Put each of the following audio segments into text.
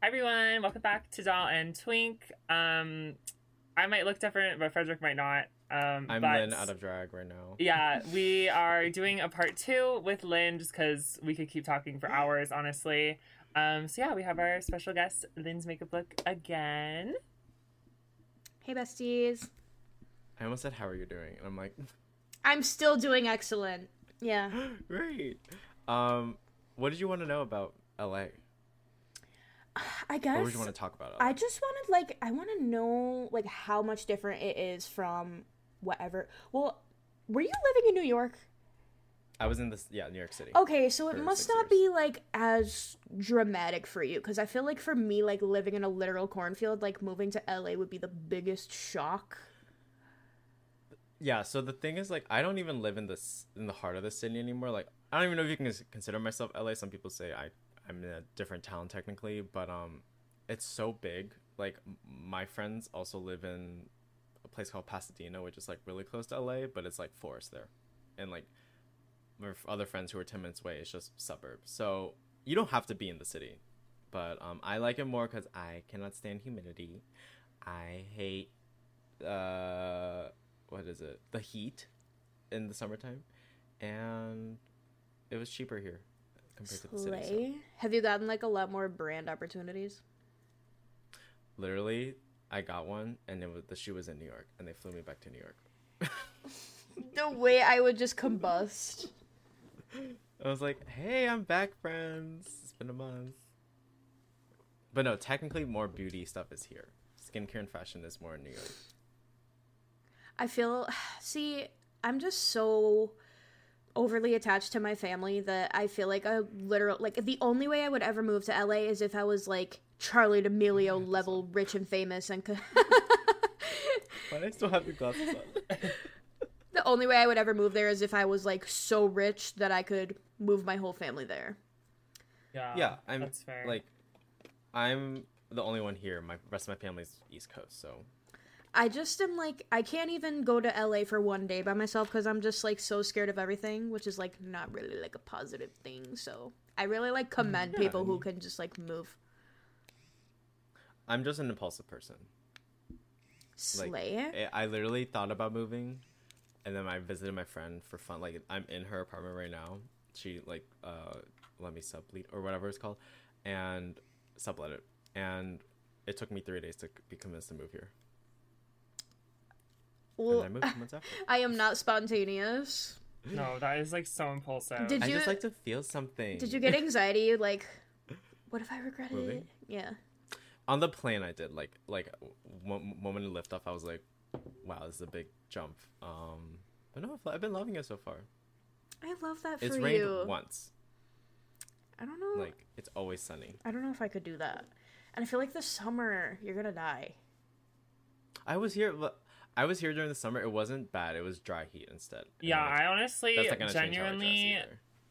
Hi everyone, welcome back to Doll and Twink. Um, I might look different, but Frederic might not. Um, I'm but, Lynn out of drag right now. Yeah, we are doing a part two with Lynn just because we could keep talking for hours, honestly. Um, so yeah, we have our special guest, Lins makeup look again. Hey, besties. I almost said, "How are you doing?" And I'm like, I'm still doing excellent. Yeah. "Great." Um, what did you want to know about LA? I guess. What would you want to talk about? LA? I just wanted like I want to know like how much different it is from whatever. Well, were you living in New York? I was in this, yeah, New York City. Okay, so it must not be like as dramatic for you because I feel like for me, like living in a literal cornfield, like moving to LA would be the biggest shock. Yeah. So the thing is, like, I don't even live in this in the heart of the city anymore. Like, I don't even know if you can consider myself LA. Some people say I I'm in a different town technically, but um, it's so big. Like, my friends also live in a place called Pasadena, which is like really close to LA, but it's like forest there, and like my other friends who are 10 minutes away it's just suburbs so you don't have to be in the city but um, i like it more because i cannot stand humidity. I hate uh, what is it? The heat in the summertime. And it was cheaper here compared to the city so Have you gotten like a lot more brand opportunities? literally i got one and it was the shoe was in new york and they flew me back to new york The way I would just combust. I was like, "Hey, I'm back, friends. It's been a month." But no, technically, more beauty stuff is here. Skincare and fashion is more in New York. I feel see, I'm just so overly attached to my family that I feel like a literal like the only way I would ever move to LA is if I was like Charli D'Amelio level rich and famous and could But I still have your glasses on. the only way I would ever move there is if I was like so rich that I could move my whole family there. Yeah, yeah, I'm that's fair. like, I'm the only one here. My rest of my family's East Coast, so I just am like I can't even go to LA for one day by myself because I'm just like so scared of everything, which is like not really like a positive thing. So I really like commend Yeah, people who can just like move. I'm just an impulsive person. Like, Slay. I I literally thought about moving, and then I visited my friend for fun. Like, I'm in her apartment right now. She like uh let me sublead or whatever it's called, and sublet it. And it took me three days to be convinced to move here. Well, and I moved months after. I am not spontaneous. no, that is like so impulsive. Did I just like to feel something. Did you get anxiety? Like, what if I regret Moving? it? Yeah. on the plane? I did like like one moment of lift off. I was like, wow, this is a big jump. Um, but no, I've, I've been loving it so far. I love that for It's for rained you. once. I don't know. Like it's always sunny. I don't know if I could do that. And I feel like the summer, you're gonna die. I was here. but I was here during the summer. It wasn't bad. It was dry heat instead. Yeah, I honestly, that's not gonna change how I dress genuinely.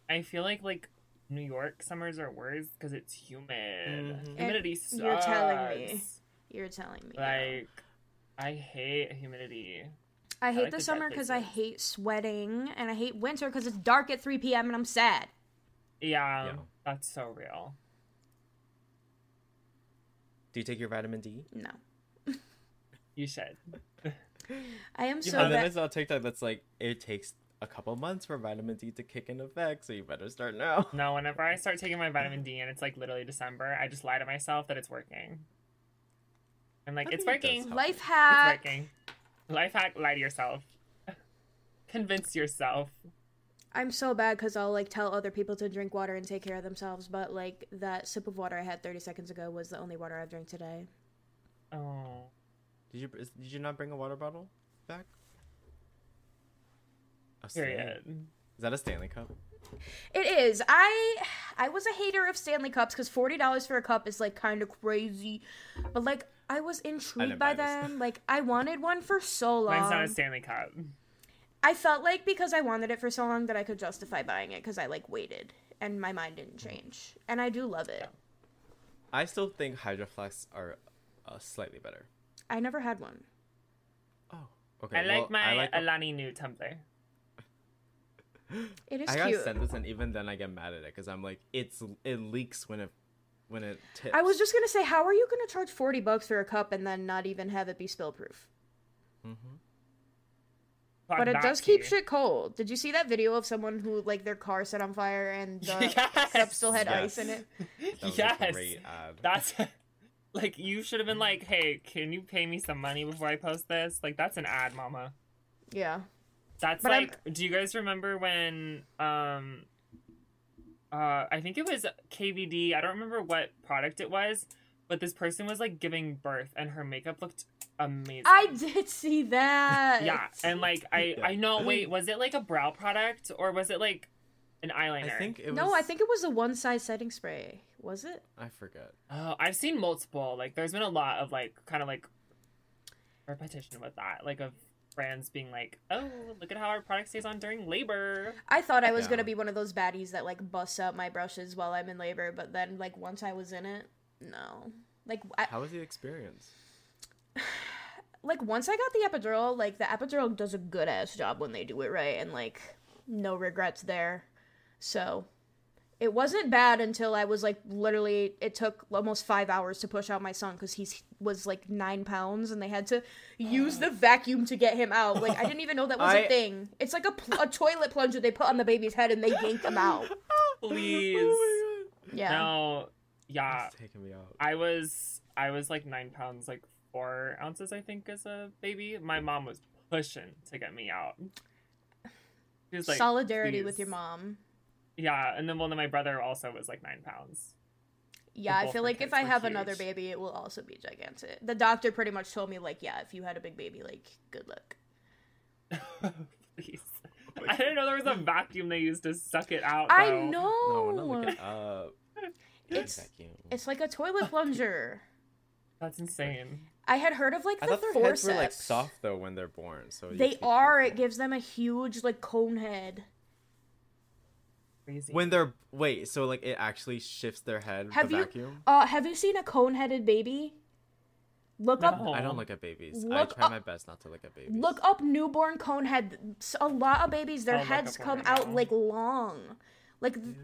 I feel like like New York summers are worse because it's humid. Mhm. Humidity sucks. You're telling me. You're telling me. Like, I hate humidity. I hate like the the summer because I hate sweating, and I hate winter because it's dark at 3 p.m. and I'm sad. Yeah, Yeah. that's so real. Do you take your vitamin D? No. You should. I am You so and then I bad. saw a TikTok that's like it takes a couple months for vitamin D to kick in effect, so you better start now. No, whenever I start taking my vitamin D and it's like literally December, I just lie to myself that it's working. I'm like, it's think it does working. help. Life It's hack. working. Life hack, lie to yourself. Convince yourself. I'm so bad because I'll like tell other people to drink water and take care of themselves, but like that sip of water I had 30 seconds ago was the only water I've drank today. Oh. Did you is- did you not bring a water bottle back? A Stanley- Period. Is that a Stanley cup? It is. I I was a hater of Stanley cups because forty dollars for a cup is like kind of crazy, but like I was intrigued didn't by buy this. them. Like I wanted one for so long. Mine's not a Stanley Cup. I felt like because I wanted it for so long that I could justify buying it because I like waited and my mind didn't change, and I do love it. I still think Hydro Flasks are uh, slightly better. I never had one. Oh, okay. I like my I like Alani Nu tumbler. It is I got cute. sent this, and even then I get mad at it because I'm like, it's it leaks when it when it tips. I was just gonna say, how are you gonna charge forty bucks for a cup and then not even have it be spill proof? Mm-hmm. Fuck But it does keep tea. shit cold. Did you see that video of someone who like their car set on fire and the Yes! cup still had ice in it? That was yes, a great ad. that's like you should have been like, hey, can you pay me some money before I post this? Like that's an ad, mama. Yeah. That's But I'm- like, do you guys remember when um, uh, I think it was KVD. I don't remember what product it was, but this person was like giving birth and her makeup looked amazing. I did see that. yeah, and like I I know. Wait, was it like a brow product or was it like an eyeliner? I think it was. No, I think it was a one size setting spray. Was it? I forget. Oh, I've seen multiple. Like, there's been a lot of like kind of like repetition with that, like of brands being like, "Oh, look at how our product stays on during labor." I thought I was Yeah. gonna be one of those baddies that like busts out my brushes while I'm in labor, but then like once I was in it, no. Like I, How was the experience? like once I got the epidural, like the epidural does a good ass job when they do it right, and like no regrets there. So it wasn't bad until I was like literally. It took almost five hours to push out my son because he was like nine pounds, and they had to use the vacuum to get him out. Like I didn't even know that was a I- thing. It's like a, pl- a toilet plunger they put on the baby's head and they yank him out. Please. Oh Yeah. No, my yeah. It's taking me out. I was I was like nine pounds, like four ounces, I think, as a baby. My mom was pushing to get me out. She was like, Solidarity with your mom. Yeah, and then well, then my brother also was like nine pounds. Yeah, I feel like if I were have another baby, it will also be gigantic. The doctor pretty much told me like, yeah, if you had a big baby, like, good luck. Please. I didn't know there was a vacuum they used to suck it out. I know. No, we're not looking up. It's Vacuum. it's like a toilet plunger. That's insane. I had heard of like I the thought their forceps. heads were like soft though when they're born. So They are. It gives them a huge like cone head. Crazy. When they're wait, so like it actually shifts their head. Have the you vacuum. uh have you seen a cone headed baby? Look up I don't look at babies. Look I try up- my best not to look at babies. look up newborn cone head. A lot of babies, their I'll heads come one out now. like long. Like th-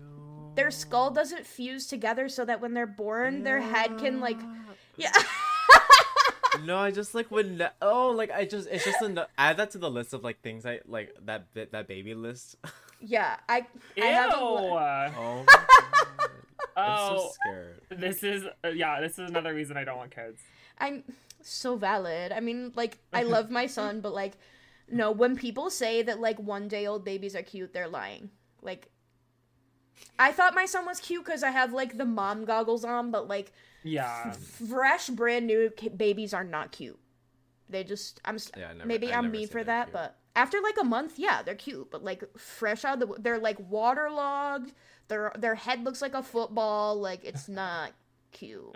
their skull doesn't fuse together so that when they're born, their head can like yeah. No, I just like would ne- oh like I just it's just a add that to the list of like things I like that that baby list. yeah, I Ew. I have a li- oh. I'm oh, so scared. this is uh, yeah. This is another reason I don't want kids. I'm so valid. I mean, like, I love my son, but like, no, when people say that like one day old babies are cute, they're lying. Like, I thought my son was cute because I have like the mom goggles on, but like, Yeah. fresh, brand new ki- babies are not cute. They just, I'm, Yeah, I never- maybe I I'm never mean for that, cute. but after like a month, yeah, they're cute, but like fresh out of the, they're like waterlogged. Their their head looks like a football. Like it's not cute.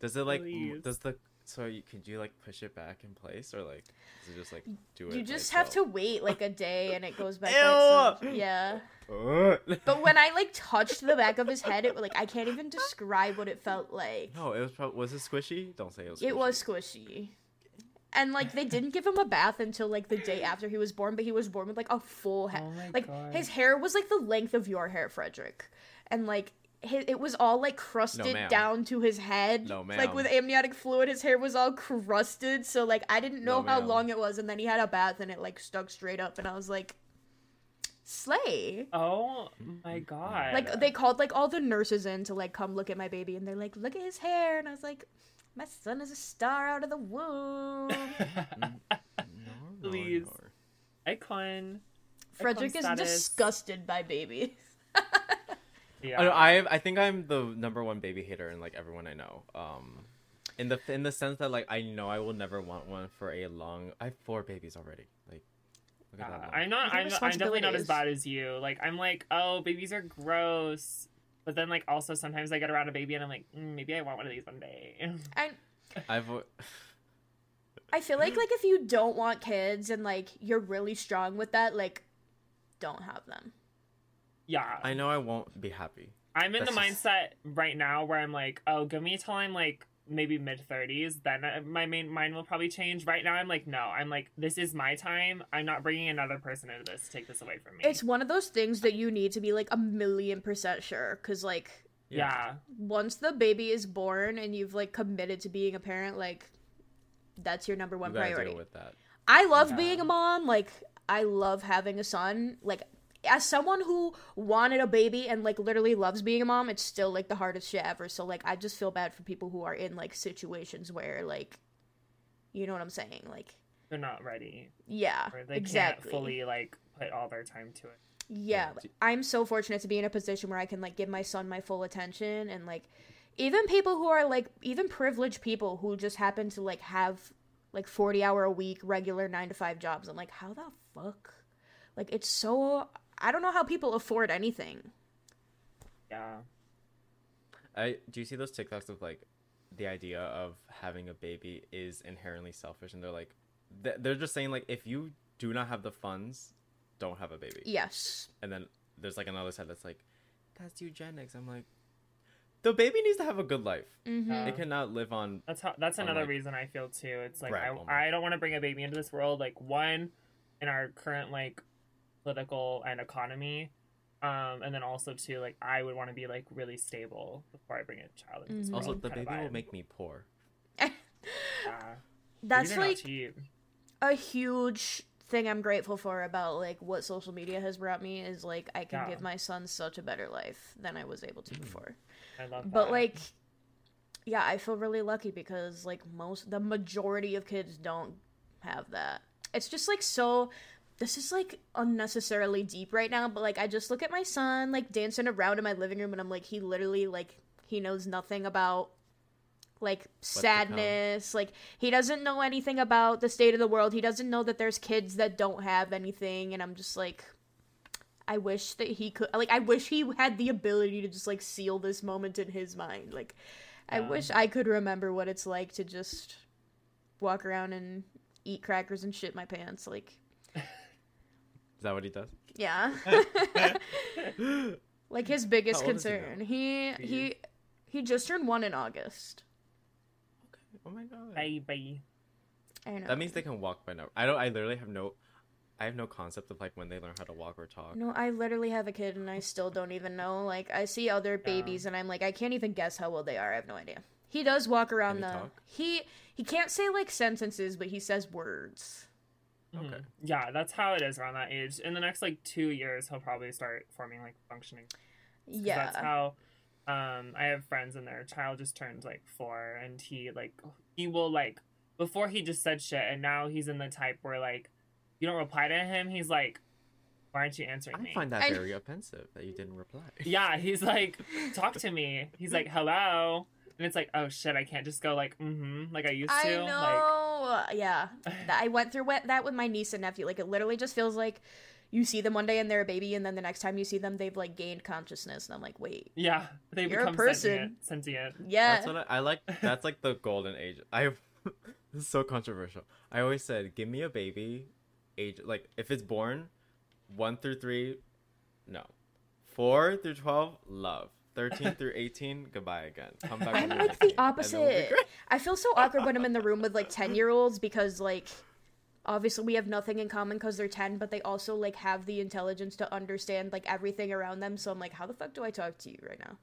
Does it like Please. does the so you could you like push it back in place or like does it just like do it? You by just have to wait like a day and it goes back. Ew! Yeah. But when I like touched the back of his head, it like I can't even describe what it felt like. no, it was probably was it squishy? Don't say it was. Squishy. It was squishy. And like they didn't give him a bath until like the day after he was born, but he was born with like a full head. Oh like God. his hair was like the length of your hair, Frederic, and like his, it was all like crusted ma'am. down to his head. No, Like with amniotic fluid, his hair was all crusted. So like I didn't know No, how ma'am. long it was, and then he had a bath and it like stuck straight up, and I was like, slay. Oh my god. Like they called like all the nurses in to like come look at my baby, and they're like, "Look at his hair," and I was like, "My son is a star out of the womb." No, no, Please. Icon. Frederic is disgusted by babies. Yeah. I, I I think I'm the number one baby hater in like everyone I know. Um, in the in the sense that like I know I will never want one for a long. I have four babies already. Like, look at Uh, that. I'm not. I'm, I'm definitely not as bad as you. Like I'm like, oh, babies are gross. But then like also sometimes I get around a baby and I'm like, mm, maybe I want one of these one day. I I've I feel like like if you don't want kids and like you're really strong with that, like don't have them. yeah. I know I won't be happy. I'm in the That's just- mindset right now where I'm like, oh, give me till I'm like maybe mid 30s, then my main mind will probably change. Right now, I'm like, no, I'm like, this is my time. I'm not bringing another person into this to take this away from me. It's one of those things that you need to be like a million percent sure, because like Yeah. Once the baby is born and you've like committed to being a parent, like that's your number one you priority. deal with that. I love Yeah. being a mom. Like I love having a son. Like as someone who wanted a baby and like literally loves being a mom, it's still like the hardest shit ever. So like I just feel bad for people who are in like situations where like you know what I'm saying? Like They're not ready. yeah, Or they exactly. can't fully like put all their time to it. Yeah, Yeah. I'm so fortunate to be in a position where I can like give my son my full attention and like even people who are like even privileged people who just happen to like have like 40 hour a week regular 9 to 5 jobs. I'm like, how the fuck? Like it's so I don't know how people afford anything. Yeah. I do you see those TikToks of like the idea of having a baby is inherently selfish, and they're like, they're just saying like if you do not have the funds, don't have a baby. Yes. And then there's like another side that's like, that's eugenics. I'm like, the baby needs to have a good life. Mhm. Yeah. It cannot live on. That's how that's on, another like, reason I feel too. It's like I, I don't want to bring a baby into this world. Like one, in our current like political and economy, um, and then also too like I would want to be like really stable before I bring a child into this Mhm. Also, the baby will make me poor. Yeah. That's Babies like a huge thing I'm grateful for about like what social media has brought me is like I can Yeah. give my son such a better life than I was able to Mm. before. I love that. But like yeah, I feel really lucky because like most the majority of kids don't have that. It's just like so this is like unnecessarily deep right now, but like I just look at my son like dancing around in my living room and I'm like he literally like he knows nothing about like sadness like he doesn't know anything about the state of the world he doesn't know that there's kids that don't have anything and i'm just like i wish that he could like i wish he had the ability to just like seal this moment in his mind like i Yeah. wish i could remember what it's like to just walk around and eat crackers and shit my pants like Is that what he does? yeah like his biggest How old is he concern he he he just turned one in august Okay. Oh my god. baby. i know That means they can walk by now. I don't. I literally have no. I have no concept of like when they learn how to walk or talk. No, I literally have a kid and I still don't even know. Like, I see other babies and I'm like, I can't even guess how old they are. I have no idea. He does walk around he the. talk? He he can't say like sentences, but he says words. Okay. Yeah, that's how it is around that age. In the next like two years, he'll probably start forming like functioning. Yeah. That's how. Um, I have friends and their child just turned like four, and he like he will like before he just said shit, and now he's in the type where like you don't reply to him, he's like, why aren't you answering I me? I find that I- very offensive that you didn't reply. Yeah, he's like, talk to me. He's like, hello, and it's like, oh shit, I can't just go like, mm-hmm, like I used to. I to. Like, know. yeah. I went through that with my niece and nephew. Like, it literally just feels like you see them one day and they're a baby, and then the next time you see them, they've like gained consciousness. And I'm like, wait. yeah, they You're a become person. sentient. Sentient. Yeah. That's what I, I like. That's like the golden age. I. this is so controversial. I always said, give me a baby, age like if it's born, one through three, no, four through twelve, love. Thirteen through eighteen, goodbye again. Come back. I'm like the 19, and then we'll be opposite. I feel so awkward when I'm in the room with like 10 year olds because, like, obviously we have nothing in common because they're 10, but they also, like, have the intelligence to understand, like, everything around them. So I'm like, how the fuck do I talk to you right now?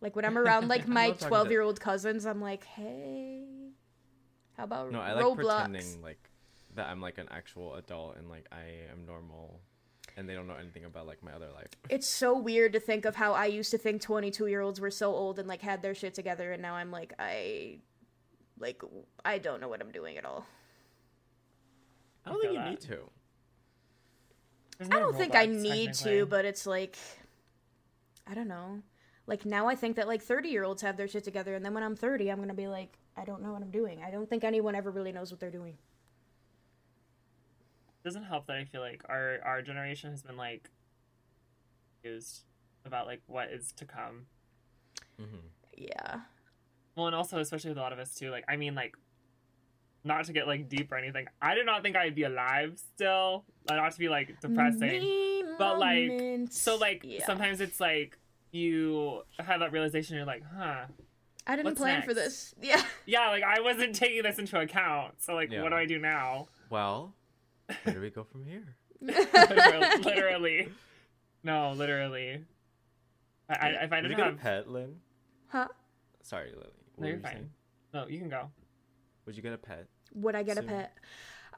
Like, when I'm around, like, my love talking to- 12 year old cousins, I'm like, hey, how about No, I like Roblox? pretending like that I'm like an actual adult and like I am normal, and they don't know anything about like my other life. It's so weird to think of how I used to think 22 year olds were so old and, like, had their shit together, and now I'm like, I. Like, I don't know what I'm doing at all. I don't think feel you need that. to. There's I don't think I need to, but it's like I don't know. Like now I think that like 30 year olds have their shit together and then when I'm 30 I'm going to be like I don't know what I'm doing. I don't think anyone ever really knows what they're doing. Doesn't help that I feel like our our generation has been like used about like what is to come. hmm Yeah. Well, and also especially with a lot of us too. Like, I mean, like, not to get like deep or anything. I did not think I'd be alive still. uh, Not to be like depressing. Me But, like, moments. So like Yeah. sometimes it's like you have that realization. You're like, huh. I didn't what's plan for this. Yeah. Yeah, like I wasn't taking this into account. So like, Yeah. what do I do now? Well, where do we go from here? literally, literally. No, literally. I, I, I find Would it you get a have. pet, Lynn? Huh? Sorry, Lilly. What No, you're were you fine. saying? No, you can go. Would you get a pet? Would I get a pet?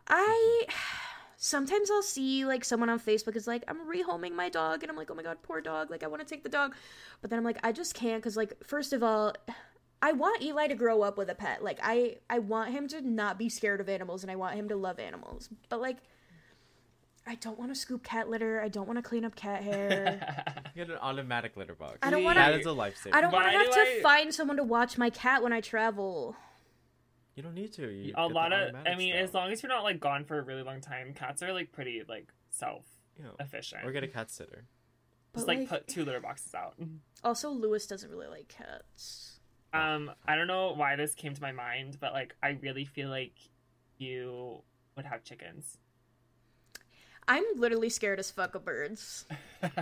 I sometimes I'll see like someone on Facebook is like, I'm rehoming my dog, and I'm like, oh my god, poor dog. Like I want to take the dog, but then I'm like, I just can't because like first of all. I want Eli to grow up with a pet. Like I I want him to not be scared of animals and I want him to love animals. But like I don't want to scoop cat litter. I don't want to clean up cat hair. Get an automatic litter box. I don't wanna- That is a lifesaver. I don't want Why to have to I- find someone to watch my cat when I travel. You don't need to. You a lot of. I mean, stuff. as long as you're not like gone for a really long time, cats are like pretty like self efficient. Yeah. efficient. Or get a cat sitter. Just like, like- put two litter boxes out. Also, Lewis doesn't really like cats. Um, I don't know why this came to my mind, but like I really feel like you would have chickens. I'm literally scared as fuck of birds.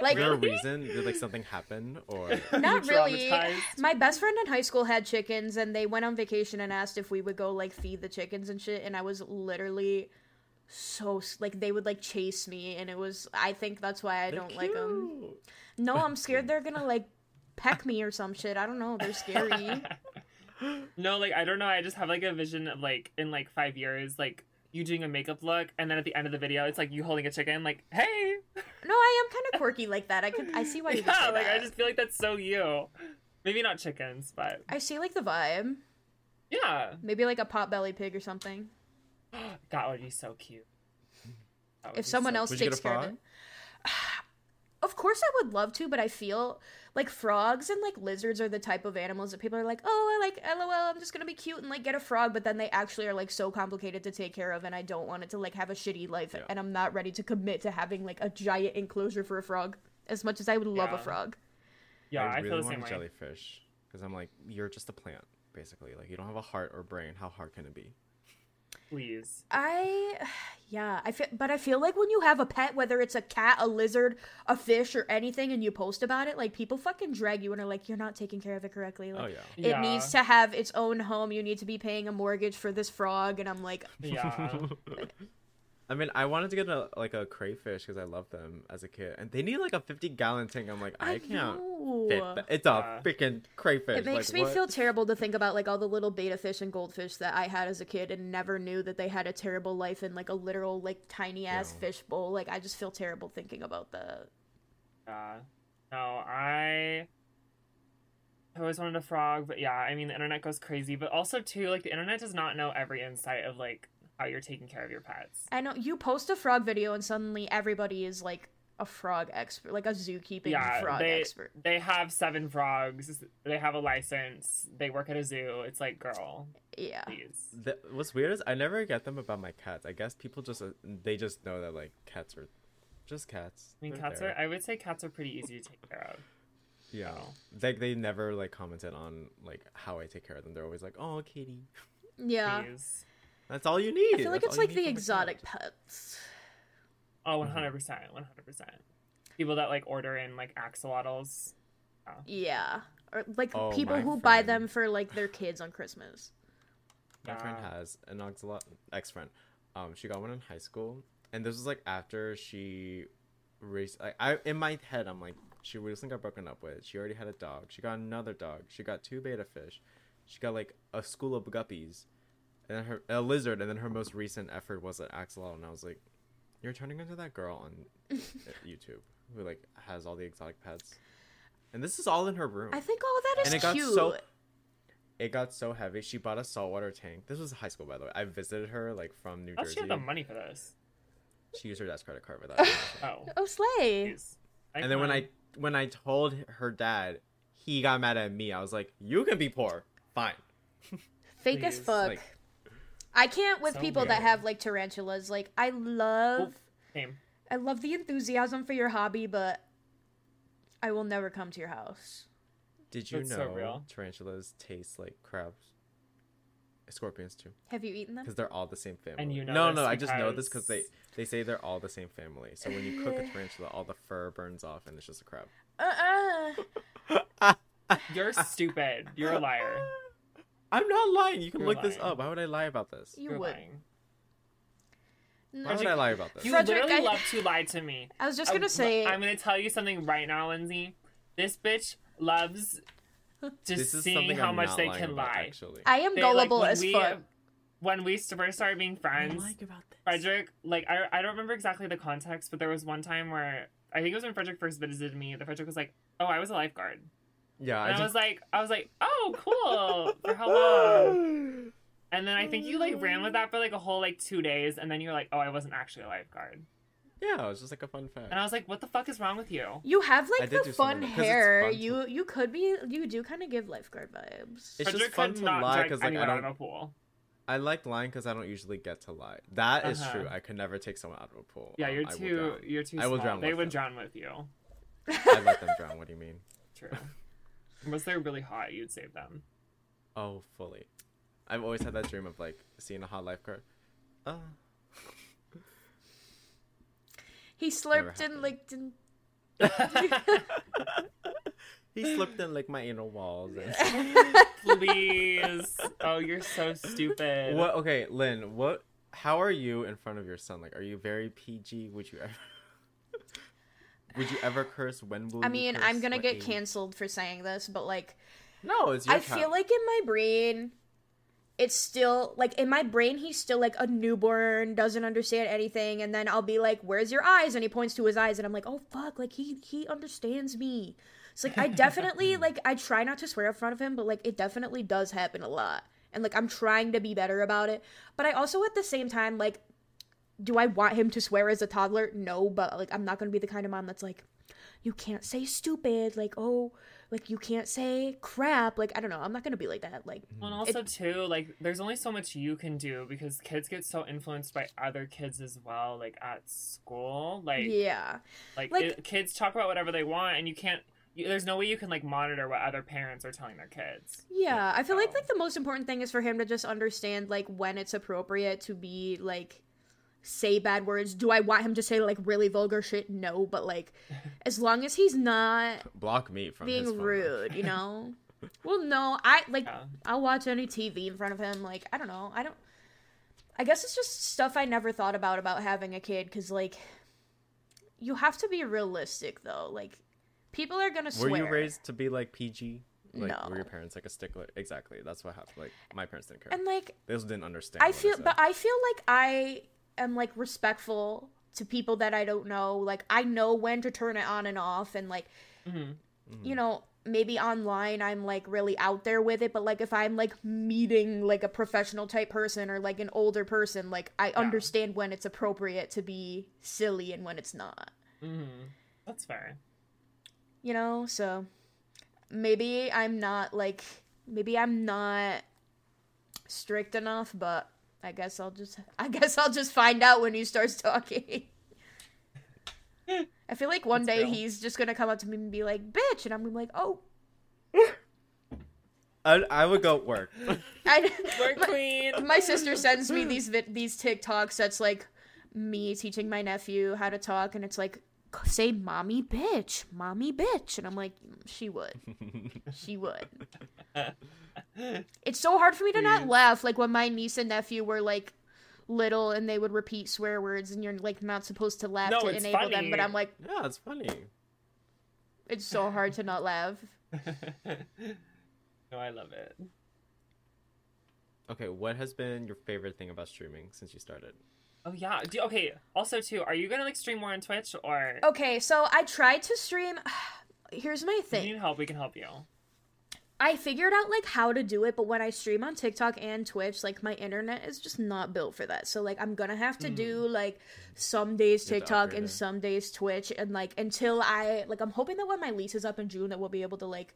Like, Like, For a reason? Did like something happen or? not really. My best friend in high school had chickens, and they went on vacation and asked if we would go like feed the chickens and shit. And I was literally so like they would like chase me, and it was. I think that's why I They're don't like them. No, I'm scared they're gonna like peck me or some shit. I don't know. They're scary. no, like I don't know. I just have like a vision of like in like five years, like you doing a makeup look, and then at the end of the video, it's like you holding a chicken, like hey, no, I am kind of quirky like that. I could. I see why you would yeah, say like I just feel like that's so you. Maybe not chickens, but I see like the vibe. yeah, Maybe like a pot belly pig or something. that would be so cute. Would if someone so else Would takes care of it. Of course, I would love to, but I feel like frogs and like lizards are the type of animals that people are like, oh, I like LOL, I'm just gonna be cute and like get a frog, but then they actually are like so complicated to take care of, and I don't want it to like have a shitty life, Yeah. and I'm not ready to commit to having like a giant enclosure for a frog as much as I would love a frog. Yeah, I, really feel the want same a way. jellyfish because I'm like, you're just a plant, basically. Like you don't have a heart or brain. How hard can it be? Please. I, yeah, I feel, but I feel like when you have a pet, whether it's a cat, a lizard, a fish, or anything, and you post about it, like people fucking drag you and are like, you're not taking care of it correctly. Oh, like, Oh yeah. it Yeah. needs to have its own home. You need to be paying a mortgage for this frog, and I'm like, Yeah. I mean, I wanted to get a like a crayfish because I love them as a kid, and they need like a 50 gallon tank. I'm like, I, I, can't know. fit. That. It's a Yeah. freaking crayfish. It makes like, me what? feel terrible to think about like all the little betta fish and goldfish that I had as a kid and never knew that they had a terrible life in like a literal like tiny ass Yeah. fish bowl. Like I just feel terrible thinking about that. Yeah. No, I I always wanted a frog, but yeah, I mean the internet goes crazy, but also too, like the internet does not know every insight of like how you're taking care of your pets. I know you post a frog video and suddenly everybody is like a frog expert, like a zookeeping Yeah, frog they expert. they have seven frogs, they have a license, they work at a zoo. It's like, girl, Yeah. The, what's weird is I never get them about my cats. I guess people just uh, they just know that like cats are just cats. I mean They're cats there. are I would say cats are pretty easy to take care of. Yeah. So. Like they never like commented on like how I take care of them. They're always like, "Oh, kitty." Yeah. Please. That's all you need. I feel like That's it's like the from a cat. exotic pets. Oh, 100%, 100%. People that like order in like axolotls. Yeah. Or like Oh, people my who buy them for like their kids on Christmas. My friend has an axolotl ex friend. Um, she got one in high school, and this was like after she raised. Like, I in my head, I'm like, she recently got broken up with. She already had a dog. She got another dog. She got two betta fish. She got like a school of guppies, and then her a lizard. And then her most recent effort was an axolotl. And I was like, you're turning into that girl on uh, YouTube who like has all the exotic pets. And this is all in her room. I think all of that is And it got cute. so- it got so heavy. She bought a saltwater tank. This was high school, by the way. I visited her like from New How does she Jersey. have the money for this? She used her dad's credit card for that. Oh, Oh, slay. jeez. and then when I when I told her dad, he got mad at me. I was like, "You can be poor, fine." Fake as fuck. like- I can't with So people that have like tarantulas. Like I love Same. I love the enthusiasm for your hobby, but I will never come to your house. Did you That's so know real. tarantulas taste like crabs? Scorpions too, Have you eaten them? because they're all the same family. And you know no, this no, I just know this because- because they they say they're all the same family. So when you cook a tarantula, all the fur burns off, and it's just a crab. Uh-uh. You're stupid. You're a liar. I'm not lying. You can You're look this up. Why would I lie about this? You You're would. lying. Why would I lie about this? You Frederic, literally I- love to lie to me. I was just gonna say, I'm gonna tell you something right now, Lindsay. This bitch loves just this is seeing how I'm much they can about, lie. Actually, I am They, gullible when as we- fuck. When we first started being friends, about this. Frederic, like I, I don't remember exactly the context, but there was one time where I think it was when Frederic first visited me. The Frederic was like, "Oh, I was a lifeguard," Yeah, and I, I was like, "I was like, oh, cool. For how long?" And then I think you like ran with that for like a whole like two days, and then you're like, "Oh, I wasn't actually a lifeguard," yeah, it was just like a fun fact. and I was like, "What the fuck is wrong with you?" You have like did the fun of it, 'cause it's hair. fun to- You you could be you do kind of give lifeguard vibes. It's just fun to not lie drag 'cause, like, I don't- out of a pool. I like lying because I don't usually get to lie. That is Uh-huh. true. I could never take someone out of a pool. Yeah, Um, you're I will too. You're too. I will small. drown They with would them. drown with you. I'd let them drown. What do you mean? True. Unless they're really hot, you'd save them. Oh, fully. I've always had that dream of like seeing a hot lifeguard. Uh, He slurped happened. and licked and he slipped in like my inner walls. And... Please. Oh, you're so stupid. what? Okay, Lynn. What? How are you in front of your son? Like, are you very PG? Would you ever? Would you ever curse? When will? I mean? I'm gonna get canceled for saying this, but like No, it's your I feel like in my brain it's still like in my brain he's still like a newborn, doesn't understand anything, and then I'll be like, Where's your eyes? And he points to his eyes and I'm like, Oh fuck, like he he understands me. It's like I definitely like I try not to swear in front of him, but like it definitely does happen a lot. And like I'm trying to be better about it. But I also at the same time like do I want him to swear as a toddler? No, but like I'm not gonna be the kind of mom that's like, you can't say stupid, like oh, like you can't say crap, like I don't know. I'm not gonna be like that. Like and also too, like there's only so much you can do because kids get so influenced by other kids as well, like at school. Like yeah, like, like- it- kids talk about whatever they want and you can't there's no way you can like monitor what other parents are telling their kids. yeah. I feel like like the most important thing is for him to just understand like when it's appropriate to be like say bad words. Do I want him to say like really vulgar shit? No, but like as long as he's not block me from being rude, you know. well, no, I like Yeah. I'll watch any TV in front of him. Like I don't know. I don't. I guess it's just stuff I never thought about about having a kid because like you have to be realistic though. Like people are gonna swear. Were you raised to be like PG? Like, No. were your parents like a stickler? Exactly. That's what happened. Like, my parents didn't care. and like they just didn't understand. I feel, said. but I feel like I am like respectful to people that I don't know. Like I know when to turn it on and off, and like Mhm. you know maybe online I'm like really out there with it, but like if I'm like meeting like a professional type person or like an older person, like I understand when it's appropriate to be silly and when it's not. Mhm. That's fair. You know, so maybe I'm not like maybe I'm not strict enough, but I guess I'll just I guess I'll just find out when he starts talking. I feel like one That's day real. he's just gonna come up to me and be like, "Bitch," and I'm gonna be like, "Oh, I, I would go work. I." Work my, queen. my sister sends me these vid- these TikToks that's like me teaching my nephew how to talk, and it's like, "Say mommy bitch, mommy bitch," and I'm like, "She would, she would." It's so hard for me to not laugh, like when my niece and nephew were like little and they would repeat swear words, and you're like not supposed to laugh No, to it's enable them, but I'm like, yeah, it's funny. it's so hard to not laugh. no, I love it. Okay, what has been your favorite thing about streaming since you started? Oh yeah. Do, okay. Also, too, are you gonna like stream more on Twitch or Okay, so I tried to stream. Here's my if you thing. need help? We can help you. I figured out like how to do it, but when I stream on TikTok and Twitch, like my internet is just not built for that. So like I'm gonna have to do hmm. like some days You have to TikTok and some days Twitch, and like until I like I'm hoping that when my lease is up in June that we'll be able to like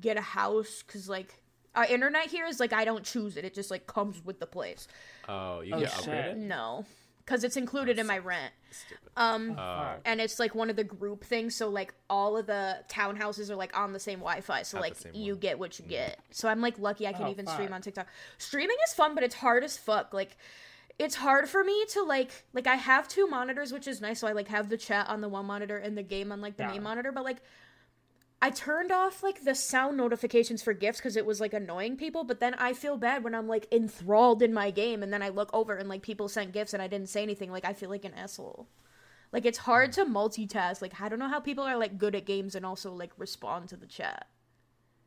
get a house because like our internet here is like I don't choose it; it just like comes with the place. Oh, you Oh, get shit. upgraded? No, because it's included in my rent. Stupid. Um, Oh. And it's like one of the group things so like all of the townhouses are like on the same wi-fi so Have like you one. get what you get so i'm like lucky i can Oh, even stream on tiktok streaming is fun but it's hard as fuck like it's hard for me to like like i have two monitors which is nice so i like have the chat on the one monitor and the game on like the Yeah. main monitor but like I turned off like the sound notifications for gifts because it was like annoying people, but then I feel bad when I'm like enthralled in my game and then I look over and like people sent gifts and I didn't say anything. Like I feel like an asshole. Like it's hard hmm. to multitask. Like I don't know how people are like good at games and also like respond to the chat.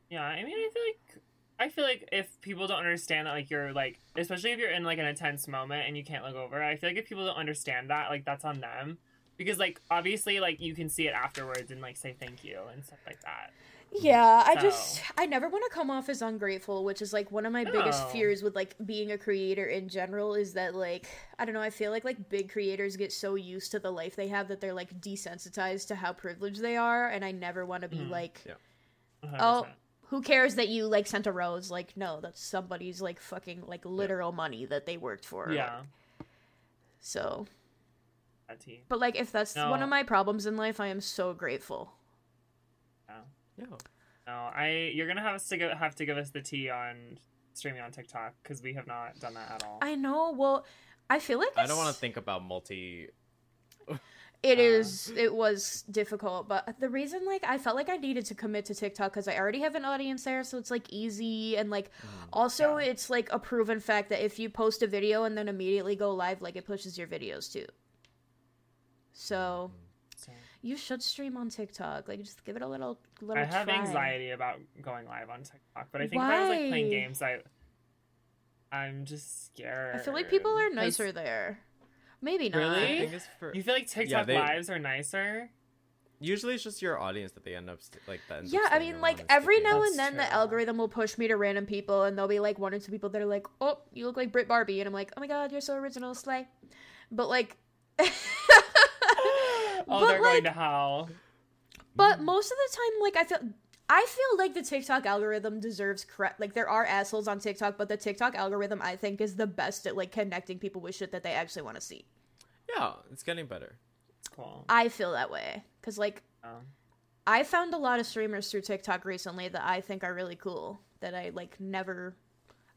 Yeah, I mean, I feel like I feel like if people don't understand that, like you're like, especially if you're in like an intense moment and you can't look over, I feel like if people don't understand that, like that's on them. Because like obviously, like you can see it afterwards and like say thank you and stuff like that. Yeah, I just I never want to come off as ungrateful, which is like one of my biggest fears with like being a creator in general is that like I don't know, I feel like like big creators get so used to the life they have that they're like desensitized to how privileged they are and I never want to be Mhm. like Yeah. Oh, who cares that you like sent a rose? Like no, that's somebody's like fucking like literal money that they worked for. yeah, So, that tea. but like if that's one of my problems in life, I am so grateful. Yeah. No, I you're gonna have to give, have to give us the tea on streaming on TikTok because we have not done that at all. I know. Well, I feel like I don't want to think about multi. It Uh. is. It was difficult, but the reason, like, I felt like I needed to commit to TikTok because I already have an audience there, so it's like easy and like, also Yeah. it's like a proven fact that if you post a video and then immediately go live, like it pushes your videos too. So So, you should stream on TikTok. Like, just give it a little, little. I have try. anxiety about going live on TikTok, but I think if I was like playing games, I I'm just scared. I feel like people are nicer there. Maybe not. Really? The thing is for You feel like TikTok they- lives are nicer? usually it's just your audience that they end up st- like that. Yeah, I mean, like every now That's and then the algorithm will push me to random people, and there'll be like one or two people that are like, "Oh, you look like Brit Barbie," and I'm like, "Oh my god, you're so original, slay." But like, Oh, but, they're like- going to hell. but most of the time, like I feel, I feel like the TikTok algorithm deserves credit. Like there are assholes on TikTok, but the TikTok algorithm I think is the best at like connecting people with shit that they actually want to see. Yeah, it's getting better. Cool. I feel that way because like Oh. I found a lot of streamers through TikTok recently that I think are really cool. That I like never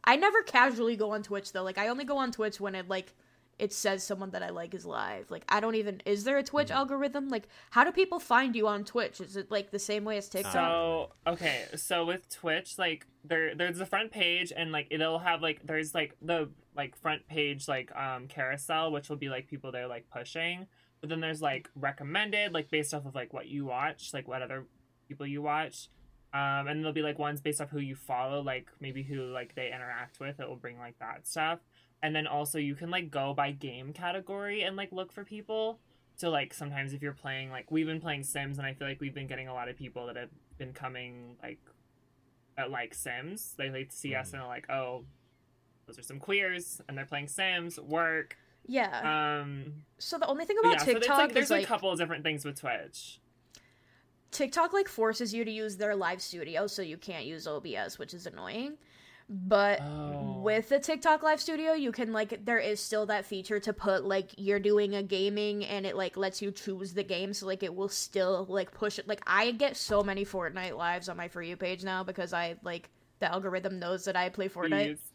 I never casually go on Twitch though. Like I only go on Twitch when it like it says someone that I like is live. Like I don't even is there a Twitch algorithm? Like how do people find you on Twitch? Is it like the same way as TikTok? So okay, so with Twitch, like there there's the front page and like it'll have like there's like the like front page like um carousel which will be like people they're like pushing. But then there's like recommended, like based off of like what you watch, like what other people you watch. Um and there'll be like ones based off who you follow, like maybe who like they interact with, it will bring like that stuff. And then also you can like go by game category and like look for people. So like sometimes if you're playing like we've been playing Sims and I feel like we've been getting a lot of people that have been coming like that like Sims. They like see us and are like, oh, those are some queers and they're playing Sims. Work. yeah. Um, so the only thing about yeah, so TikTok there's like is there's like a couple of different things with Twitch. TikTok like forces you to use their live studio, so you can't use OBS, which is annoying. But Oh. with the TikTok live studio, you can like there is still that feature to put like you're doing a gaming and it like lets you choose the game, so like it will still like push it. Like I get so many Fortnite lives on my for you page now because I like the algorithm knows that I play Fortnite. Please.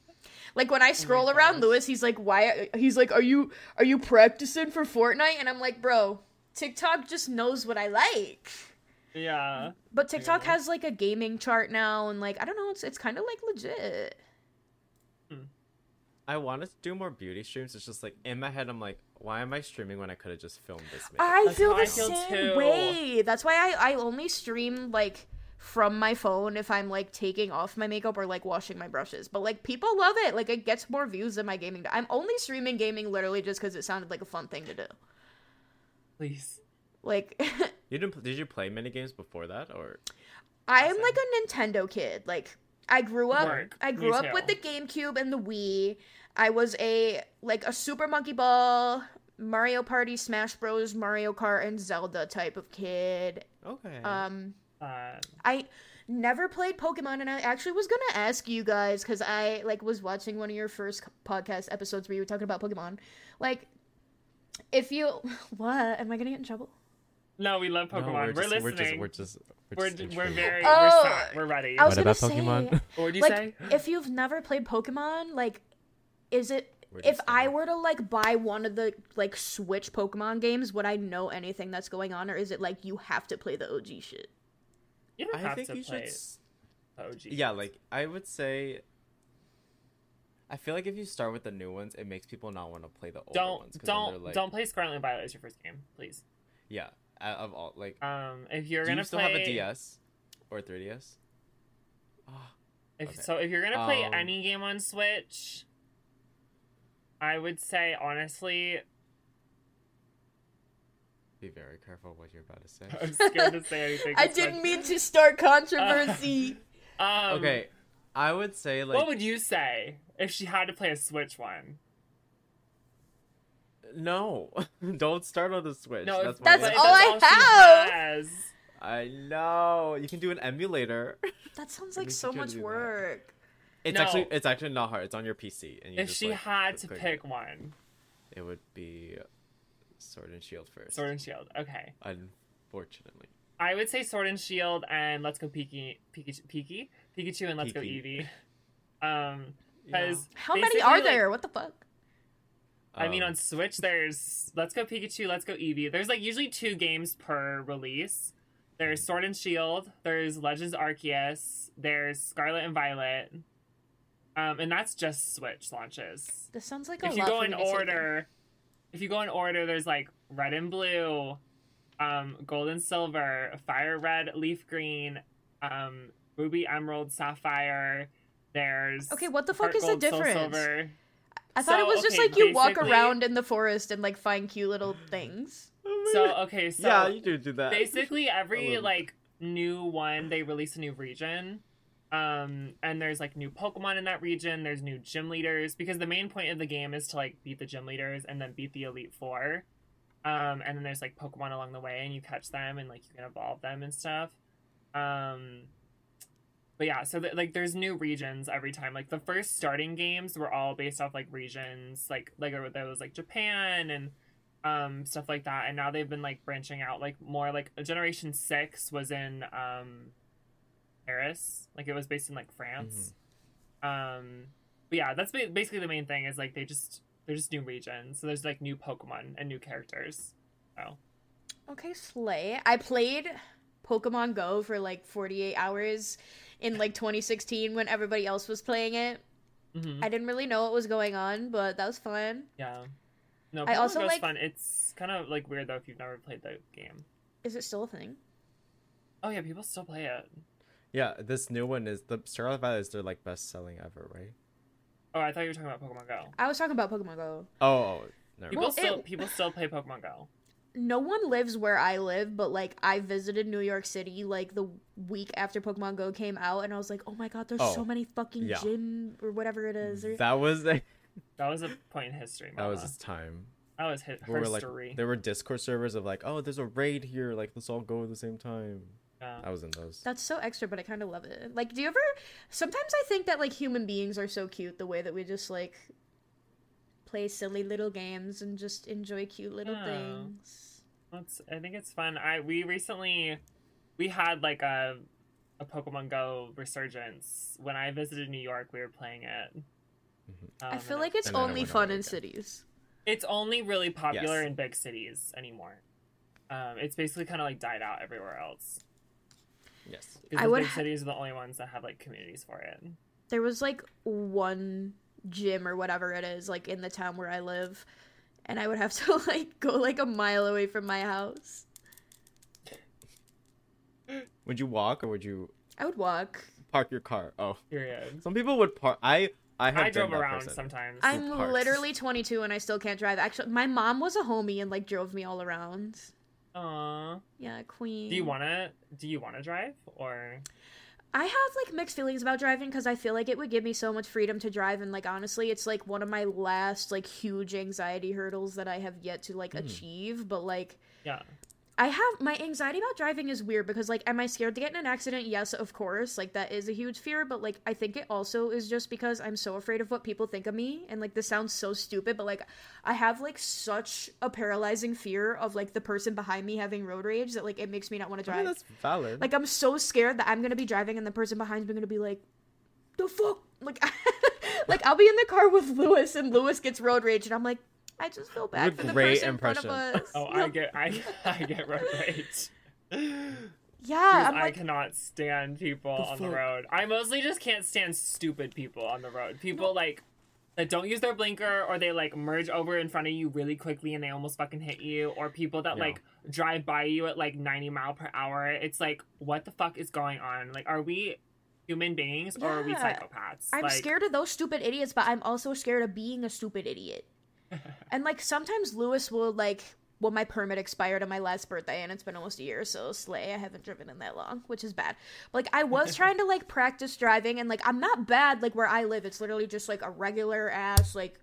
Like when I oh scroll around gosh. Lewis, he's like, "Why?" He's like, "Are you are you practicing for Fortnite?" And I'm like, "Bro, TikTok just knows what I like." Yeah. But TikTok Yeah. has like a gaming chart now, and like I don't know, it's it's kind of like legit. Hmm. I wanted to do more beauty streams. It's just like in my head, I'm like, why am I streaming when I could have just filmed this? makeup? I That's feel how the I feel same too. way. That's why I I only stream like from my phone if I'm like taking off my makeup or like washing my brushes. But like people love it. Like it gets more views than my gaming. I'm only streaming gaming literally just because it sounded like a fun thing to do. Please. Like You didn't? Did you play mini games before that, or I am like a Nintendo kid. Like I grew up Work. I Me grew up too. with the GameCube and the Wii. I was a like a Super Monkey Ball, Mario Party, Smash Bros, Mario Kart and Zelda type of kid. okay? Um Uh, I never played Pokemon and I actually was going to ask you guys cuz I like was watching one of your first podcast episodes where you were talking about Pokemon. Like if you what am I going to get in trouble? No, we love No, Pokemon. we're, just, listening. We're just, we're just, we're, just we're intrigued. very Oh, we're set. We're ready. I was What gonna about say, Pokemon? what would you like say? if you've never played Pokemon, like is it if I were to like buy one of the like Switch Pokemon games, would I know anything that's going on or is it like you have to play the OG shit? You don't I have think to you should. play s- OG. Yeah, like I would say. I feel like if you start with the new ones, it makes people not want to play the older don't ones. 'cause don't they're like, don't play Scarlet and Violet as your first game, please. Yeah, out of all like, Um, if you're do gonna you still play, have a DS or a 3DS? Ah, If, Okay. So if you're gonna play Um, any game on Switch, I would say honestly, be very careful what you're about to say. I'm scared to say anything. I didn't like- mean to start controversy. Um, okay, I would say like what would you say if she had to play a Switch one? No, don't start on the Switch. No, that's if- my That's but all I she have. has, I know you can do an emulator. that sounds like so teach you how much to do that. work. It's No. actually it's actually not hard. It's on your PC, and you if just, she like, had to click it. pick one, it would be Sword and Shield first. Sword and Shield. Okay, Unfortunately, I would say Sword and Shield and Let's Go Pikachu, Pikachu, Pikachu, Pikachu and Let's Go Pikachu. Eevee. Um, because How many Basically, are like- there? What the fuck? I mean, Um, on Switch, there's Let's Go Pikachu, Let's Go Eevee. There's like usually two games per release. There's Sword and Shield. There's Legends Arceus. There's Scarlet and Violet. Um, and that's just Switch launches. This sounds like a If you lot go in me to order, if you go in order, there's like Red and Blue, um, Gold and Silver, Fire Red, Leaf Green, um, Ruby, Emerald, Sapphire. There's Okay, what the fuck Heart is the Gold, Soul difference? Silver. I thought it So, was just okay, like you walk around in the forest and like find cute little things. So okay, so yeah, you do do that. basically every like new one they release a new region um and there's like new pokemon in that region there's new gym leaders because the main point of the game is to like beat the gym leaders and then beat the elite four um and then there's like pokemon along the way and you catch them and like you can evolve them and stuff um but yeah so th- like there's new regions every time. Like the first starting games were all based off like regions like like there was like japan and um stuff like that. And now they've been like branching out like more like generation 6 was in um paris. Like it was based in like france. Um but yeah that's ba- basically the main thing is like they just they're just new regions. So there's like new pokemon and new characters. So. Okay, Slay. I played Pokemon Go for like 48 hours in like 2016 when everybody else was playing it. mhm. I didn't really know what was going on, but that was fun. yeah no I Pokemon also Go's like- fun it's kind of like weird though if you've never played the game Is it still a thing? oh yeah people still play it yeah, this new one is the Scarlet Violet is their like best selling ever, right? oh i thought you were talking about pokemon go I was talking about Pokemon Go. Oh, oh never people Well, still it- people still play pokemon go No one lives where I live, but like I visited New York City like the week after Pokemon Go came out, and I was like, oh my god, there's Oh, so many fucking yeah. gym or whatever it is. That was a, that was a point in history that was Mama. its time. that was hit Where like there were Discord servers of like, oh, there's a raid here, like let's all go at the same time. yeah. I was in those. That's so extra, but I kind of love it. Like, do you ever? Sometimes I think that like human beings are so cute the way that we just like play silly little games and just enjoy cute little Yeah. things. That's I think it's fun. I we recently we had like a a Pokemon Go resurgence. When I visited New York, we were playing it. Mhm. I Um, feel like it's and then I only fun in cities. it's only really popular Yes. in big cities anymore. Um, it's basically kind of like died out everywhere else. Yes. I the would big ha- cities are the only ones that have like communities for it. There was like one gym or whatever it is, like in the town where I live, and I would have to like go like a mile away from my house. Would you walk or would you I would walk. park your car? Oh, Period. some people would park. I I have I been drove around person. sometimes. I'm literally 22 and I still can't drive. Actually, my mom was a homie and like drove me all around. Aw. Yeah, queen. Do you want to? Do you want to drive or? I have like mixed feelings about driving because I feel like it would give me so much freedom to drive, and like honestly, it's like one of my last like huge anxiety hurdles that I have yet to like Hmm. achieve. But like, Yeah. I have my anxiety about driving is weird because like, am I scared to get in an accident? Yes, of course. Like that is a huge fear, but like I think it also is just because I'm so afraid of what people think of me, and like this sounds so stupid, but like I have like such a paralyzing fear of like the person behind me having road rage that like it makes me not want to drive. that's valid. Like I'm so scared that I'm gonna be driving and the person behind me gonna be like, the fuck, like, like I'll be in the car with Lewis and Lewis gets road rage and I'm like, I just feel bad a for the great person in front of us. Oh, No. I get, I, I get road rage. Yeah, Because I'm I cannot stand people The on the road. I mostly just can't stand stupid people on the road. People like that don't use their blinker or they like merge over in front of you really quickly and they almost fucking hit you or people that Yeah. like drive by you at like 90 mile per hour. It's like what the fuck is going on? Like are we human beings or are we psychopaths? I'm like, scared of those stupid idiots, but I'm also scared of being a stupid idiot. And like sometimes Lewis will like well my permit expired on my last birthday and it's been almost a year so slay i haven't driven in that long which is bad. But, like i was trying to like practice driving and like i'm not bad like where i live it's literally just like a regular ass like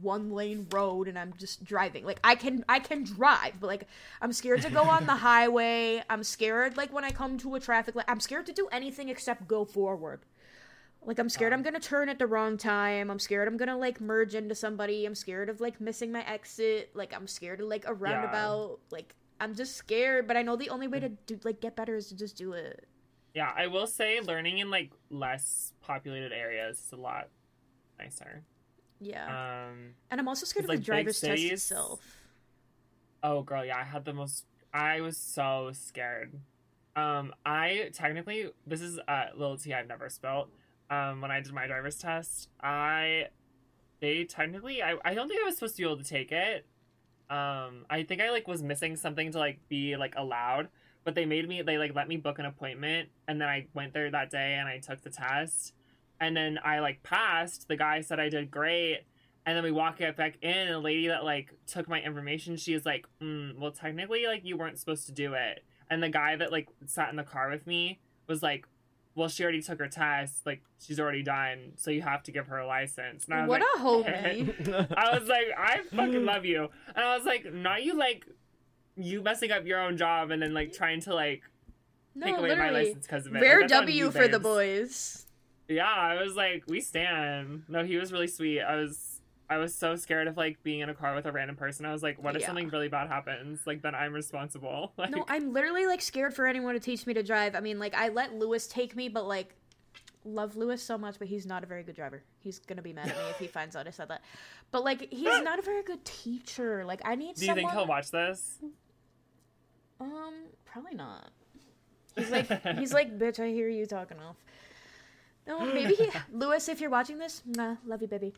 one lane road and i'm just driving. Like i can i can drive but like i'm scared to go on the highway. I'm scared like when i come to a traffic light i'm scared to do anything except go forward like I'm scared I'm gonna turn at the wrong time. I'm scared I'm gonna like merge into somebody. I'm scared of like missing my exit. Like I'm scared of like a roundabout. Like I'm just scared, but I know the only way to do like get better is to just do it. Yeah, I will say learning in like less populated areas is a lot nicer. Yeah. Um and I'm also scared of like, the driver's test itself. Oh girl, yeah, I had the most I was so scared. Um I technically this is a little tea I've never spelt. Um when I did my driver's test, I they technically I, I don't think I was supposed to be able to take it. Um I think I like was missing something to like be like allowed, but they made me they like let me book an appointment and then I went there that day and I took the test. And then I like passed. The guy said I did great. And then we walk it back in, and a lady that like took my information, she was like, mm, "Well, technically, like you weren't supposed to do it." And the guy that like sat in the car with me was like, "Well, she already took her test. Like she's already done, so you have to give her a license." And I was What like, a homie. I was like, "I fucking love you," and I was like, "Not you like you messing up your own job and then like trying to like No, take away my literally. license because of it." Rare Like, W you, for the boys. Yeah, I was like, we stand. No, he was really sweet. I was I was so scared of like being in a car with a random person. I was like, what if Yeah. something really bad happens? Like then I'm responsible. Like No, I'm literally like scared for anyone to teach me to drive. I mean, like I let Lewis take me, but like love Lewis so much, but he's not a very good driver. He's gonna be mad at me if he finds out I said that. But like he's not a very good teacher. Like I need do you think he'll watch this? Um, probably not. He's like he's like, bitch. I hear you talking off. No, maybe he, Lewis. If you're watching this, nah, love you, baby.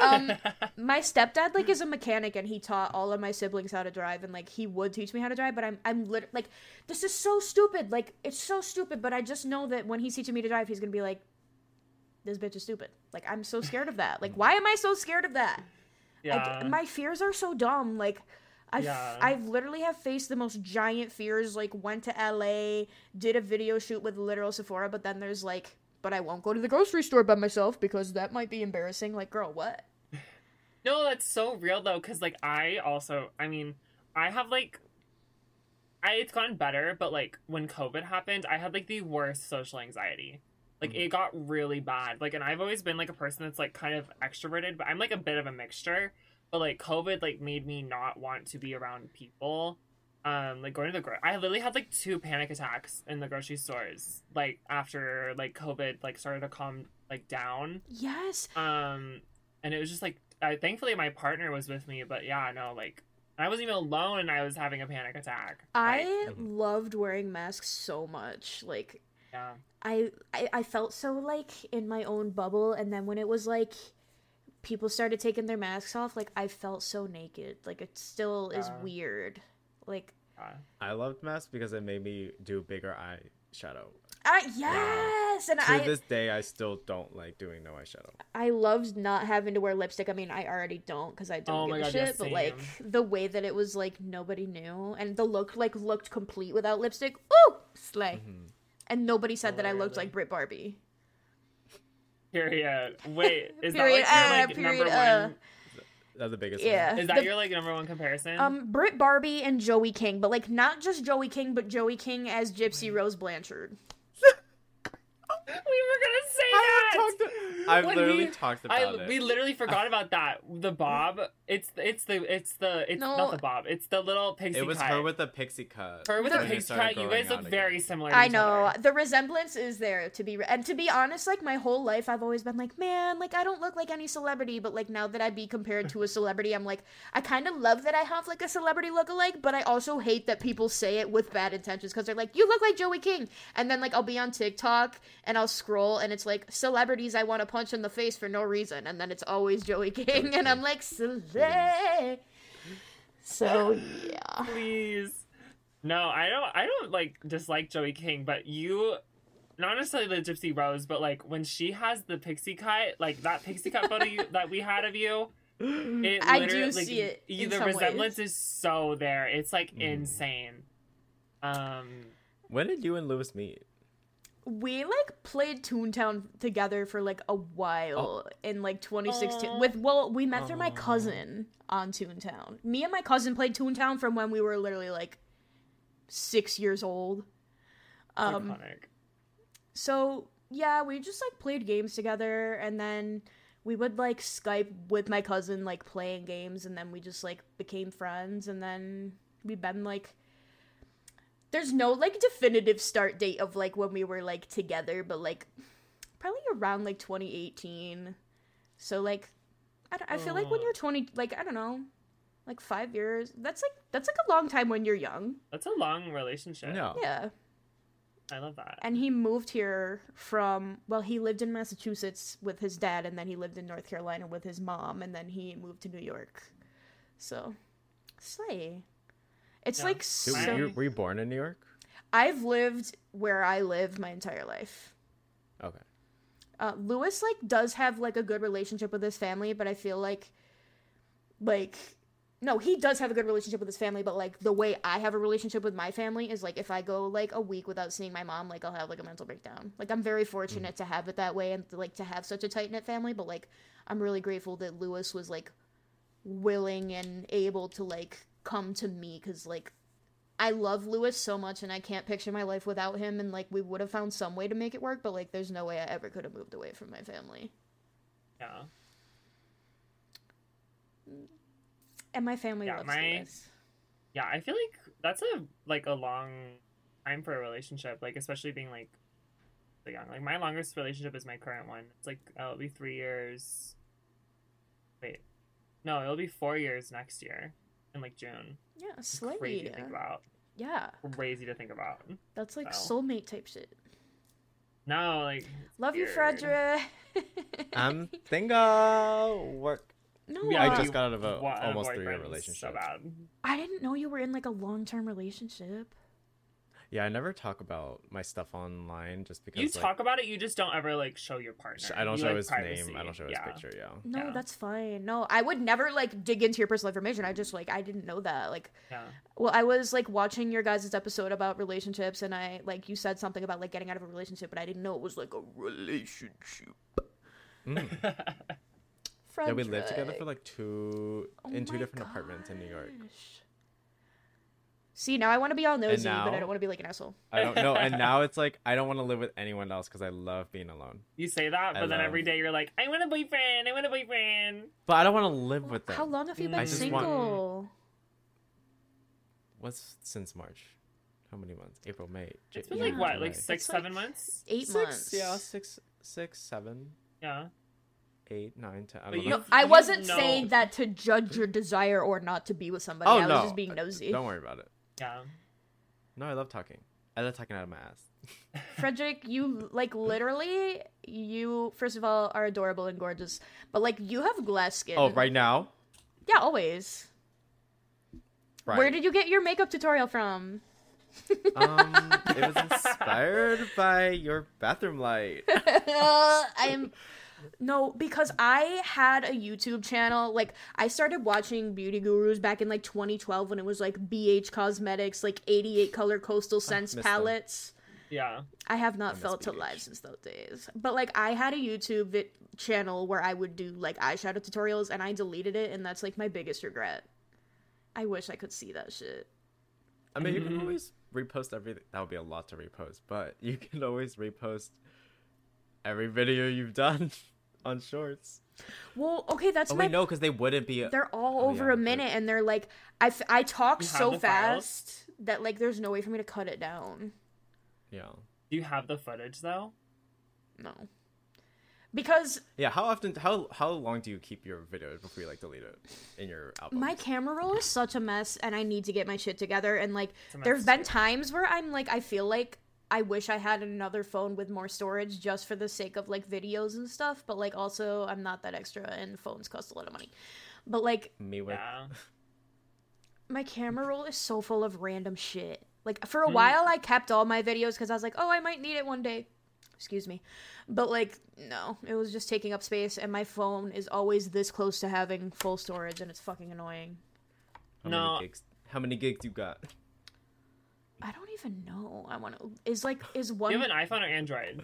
Um, my stepdad like is a mechanic and he taught all of my siblings how to drive and like he would teach me how to drive but i'm i'm lit- like this is so stupid like it's so stupid but i just know that when he's teaching me to drive he's gonna be like this bitch is stupid like i'm so scared of that like why am i so scared of that yeah. d- my fears are so dumb. Like, I've Yeah. I've literally have faced the most giant fears. Like, went to LA, did a video shoot with literal Sephora, but then there's like, but I won't go to the grocery store by myself because that might be embarrassing. Like, girl, what? No, that's so real though, because like I also, I mean, I have like, I it's gotten better, but like when COVID happened, I had like the worst social anxiety. Like mm-hmm. it got really bad. Like, and I've always been like a person that's like kind of extroverted, but I'm like a bit of a mixture. But like COVID, like made me not want to be around people. Um, like going to the gro- I literally had like two panic attacks in the grocery stores. Like after like COVID like started to calm like down Yes. um and it was just like I, thankfully my partner was with me but yeah no like i wasn't even alone and i was having a panic attack I Like, loved wearing masks so much. Like, yeah I, I I felt so like in my own bubble, and then when it was like people started taking their masks off, like I felt so naked. Like it still is weird. Like yeah. I loved masks because it made me do bigger eyeshadow. I yes, and To I this day, I still don't like doing no eyeshadow. I loved not having to wear lipstick. I mean, I already don't because I don't Oh give my a shit. yes, but like the way that it was like nobody knew, and the look like looked complete without lipstick. Ooh, slay! Mm-hmm. And nobody said that I looked Literally. like Brit Barbie. period wait is Period, that like, your, uh, like period, number uh, one That's the biggest. Yeah. One. is that the- your like number one comparison Um, Brit Barbie and Joey King, but like not just Joey King, but Joey King as Gypsy Rose Blanchard. we were gonna say I that talked. I've When literally we- talked I about it. we literally forgot about that. The bob. It's it's the it's the it's No. not the bob. It's the little pixie cut. it was cut. her with the pixie cut. her with The- the pixie cut. You guys look out very again. similar. To I each know other. the resemblance is there to be, and to be honest, like my whole life, I've always been like, man, like I don't look like any celebrity, but like now that I be compared to a celebrity, I'm like, I kind of love that I have like a celebrity look-alike, but I also hate that people say it with bad intentions because they're like, you look like Joey King, and then like I'll be on TikTok and I'll scroll and it's like celebrities I want to punch in the face for no reason, and then it's always Joey King, and I'm like, slay. So yeah. Please. No, I don't. I don't like dislike Joey King, but you, not necessarily the Gypsy Rose, but like when she has the pixie cut, like that pixie cut photo you, that we had of you. It I do literally- like, see it you- in the some resemblance ways. is so there. It's like Mm. insane. Um. When did you and Lewis meet? We like played Toontown together for like a while in like 2016 Aw. with well we met through my cousin on Toontown. Me and my cousin played Toontown from when we were literally like 6 years old. Um iconic. so yeah, we just like played games together and then we would like Skype with my cousin like playing games and then we just like became friends and then we've been like there's no like definitive start date of like when we were like together but like probably around like 2018 so like I, don't, I feel like when uh. you're 20 like I don't know like 5 years that's like that's like a long time when you're young That's a long relationship. No. yeah I love that. and he moved here from well he lived in massachusetts with his dad and then he lived in north carolina with his mom and then he moved to new york so slay it's Yeah. like Dude, so I- you, were you born in New York? i've lived where i live my entire life Okay. uh, lewis like does have like a good relationship with his family but i feel like like no he does have a good relationship with his family but like the way i have a relationship with my family is like if i go like a week without seeing my mom like i'll have like a mental breakdown like i'm very fortunate to have it that way and like to have such a tight knit family but like i'm really grateful that lewis was like willing and able to like come to me because like I love Lewis so much and I can't picture my life without him and like we would have found some way to make it work, but like there's no way I ever could have moved away from my family. yeah. And my family Yeah, loves my- Lewis. Yeah, I feel like that's a like a long time for a relationship, like especially being like so young. Like my longest relationship is my current one. It's like uh, it'll be three years. Wait, no, it'll be four years next year in like June. Yeah, slay. crazy to think about. Yeah, Crazy to think about. that's like Wow. soulmate type shit. No, like Love you. Frederic. I'm single. Work. no, Yeah, I uh, just got out of a wa- a almost three year boyfriend's relationship. So bad. I didn't know you were in like a long term relationship. Yeah, I never talk about my stuff online just because You like, talk about it, you just don't ever like show your partner. sh- I don't You, show like, his privacy. name. I don't show his picture. Yeah. No, Yeah. that's fine. No, I would never like dig into your personal information. I just like I didn't know that. Like Yeah. Well, I was like watching your guys' episode about relationships, and I like you said something about like getting out of a relationship, but I didn't know it was like a relationship. Mm. Yeah, we lived together for like two Oh in two my different apartments in New York. Gosh. See, now I want to be all nosy, but I don't want to be like an asshole. I don't know, and now it's like I don't want to live with anyone else because I love being alone. You say that, I but then love- every day you're like, I want a boyfriend. I want a boyfriend. But I don't want to live with them. How long have you Mm, been I just single? want- What's since March? How many months? April, May. J- It's been Yeah. like what, like six, It's like- seven months? Eight Six, months. Yeah, six, six, seven, Yeah. eight, nine, ten. I don't you- know. No, I wasn't know- saying that to judge your desire or not to be with somebody. Oh I was no! just being nosy. Don't worry about it. Yeah. No, I love talking. I love talking out of my ass. Frederic, you like literally, you first of all are adorable and gorgeous, but like you have glass skin. Oh, right now. Yeah, always. Right. Where did you get your makeup tutorial from? Um, it was inspired by your bathroom light. I'm no because I had a YouTube channel. Like I started watching beauty gurus back in like 2012 when it was like BH Cosmetics, like 88 color Coastal Scents missed them. palettes. Yeah. I have not miss felt BH. alive since those days. But like I had a YouTube vi- channel where I would do like eyeshadow tutorials and I deleted it and that's like my biggest regret. I wish I could see that shit. I mean, you can mm-hmm. always repost everything. That would be a lot to repost, but you can always repost every video you've done on shorts. Well, okay, that's Oh my wait, no, because they wouldn't be. they're all Oh, over yeah, a minute and they're like I, f- I talk so the files? fast that like there's no way for me to cut it down Yeah. Do you have the footage though? no because Yeah. How often? How how long do you keep your videos before you like delete it in your album? my camera roll is such a mess and i need to get my shit together and like It's a mess, there's been times where i'm like i feel like i wish i had another phone with more storage just for the sake of like videos and stuff but like also i'm not that extra and phones cost a lot of money but like Me with. Yeah. my camera roll is so full of random shit. Like for a Hmm. while I kept all my videos cuz I was like, "Oh, I might need it one day." Excuse me. But like no, it was just taking up space and my phone is always this close to having full storage and it's fucking annoying. How No. Many gigs, how many gigs you got? I don't even know. I want to is like is one you have an iPhone or Android?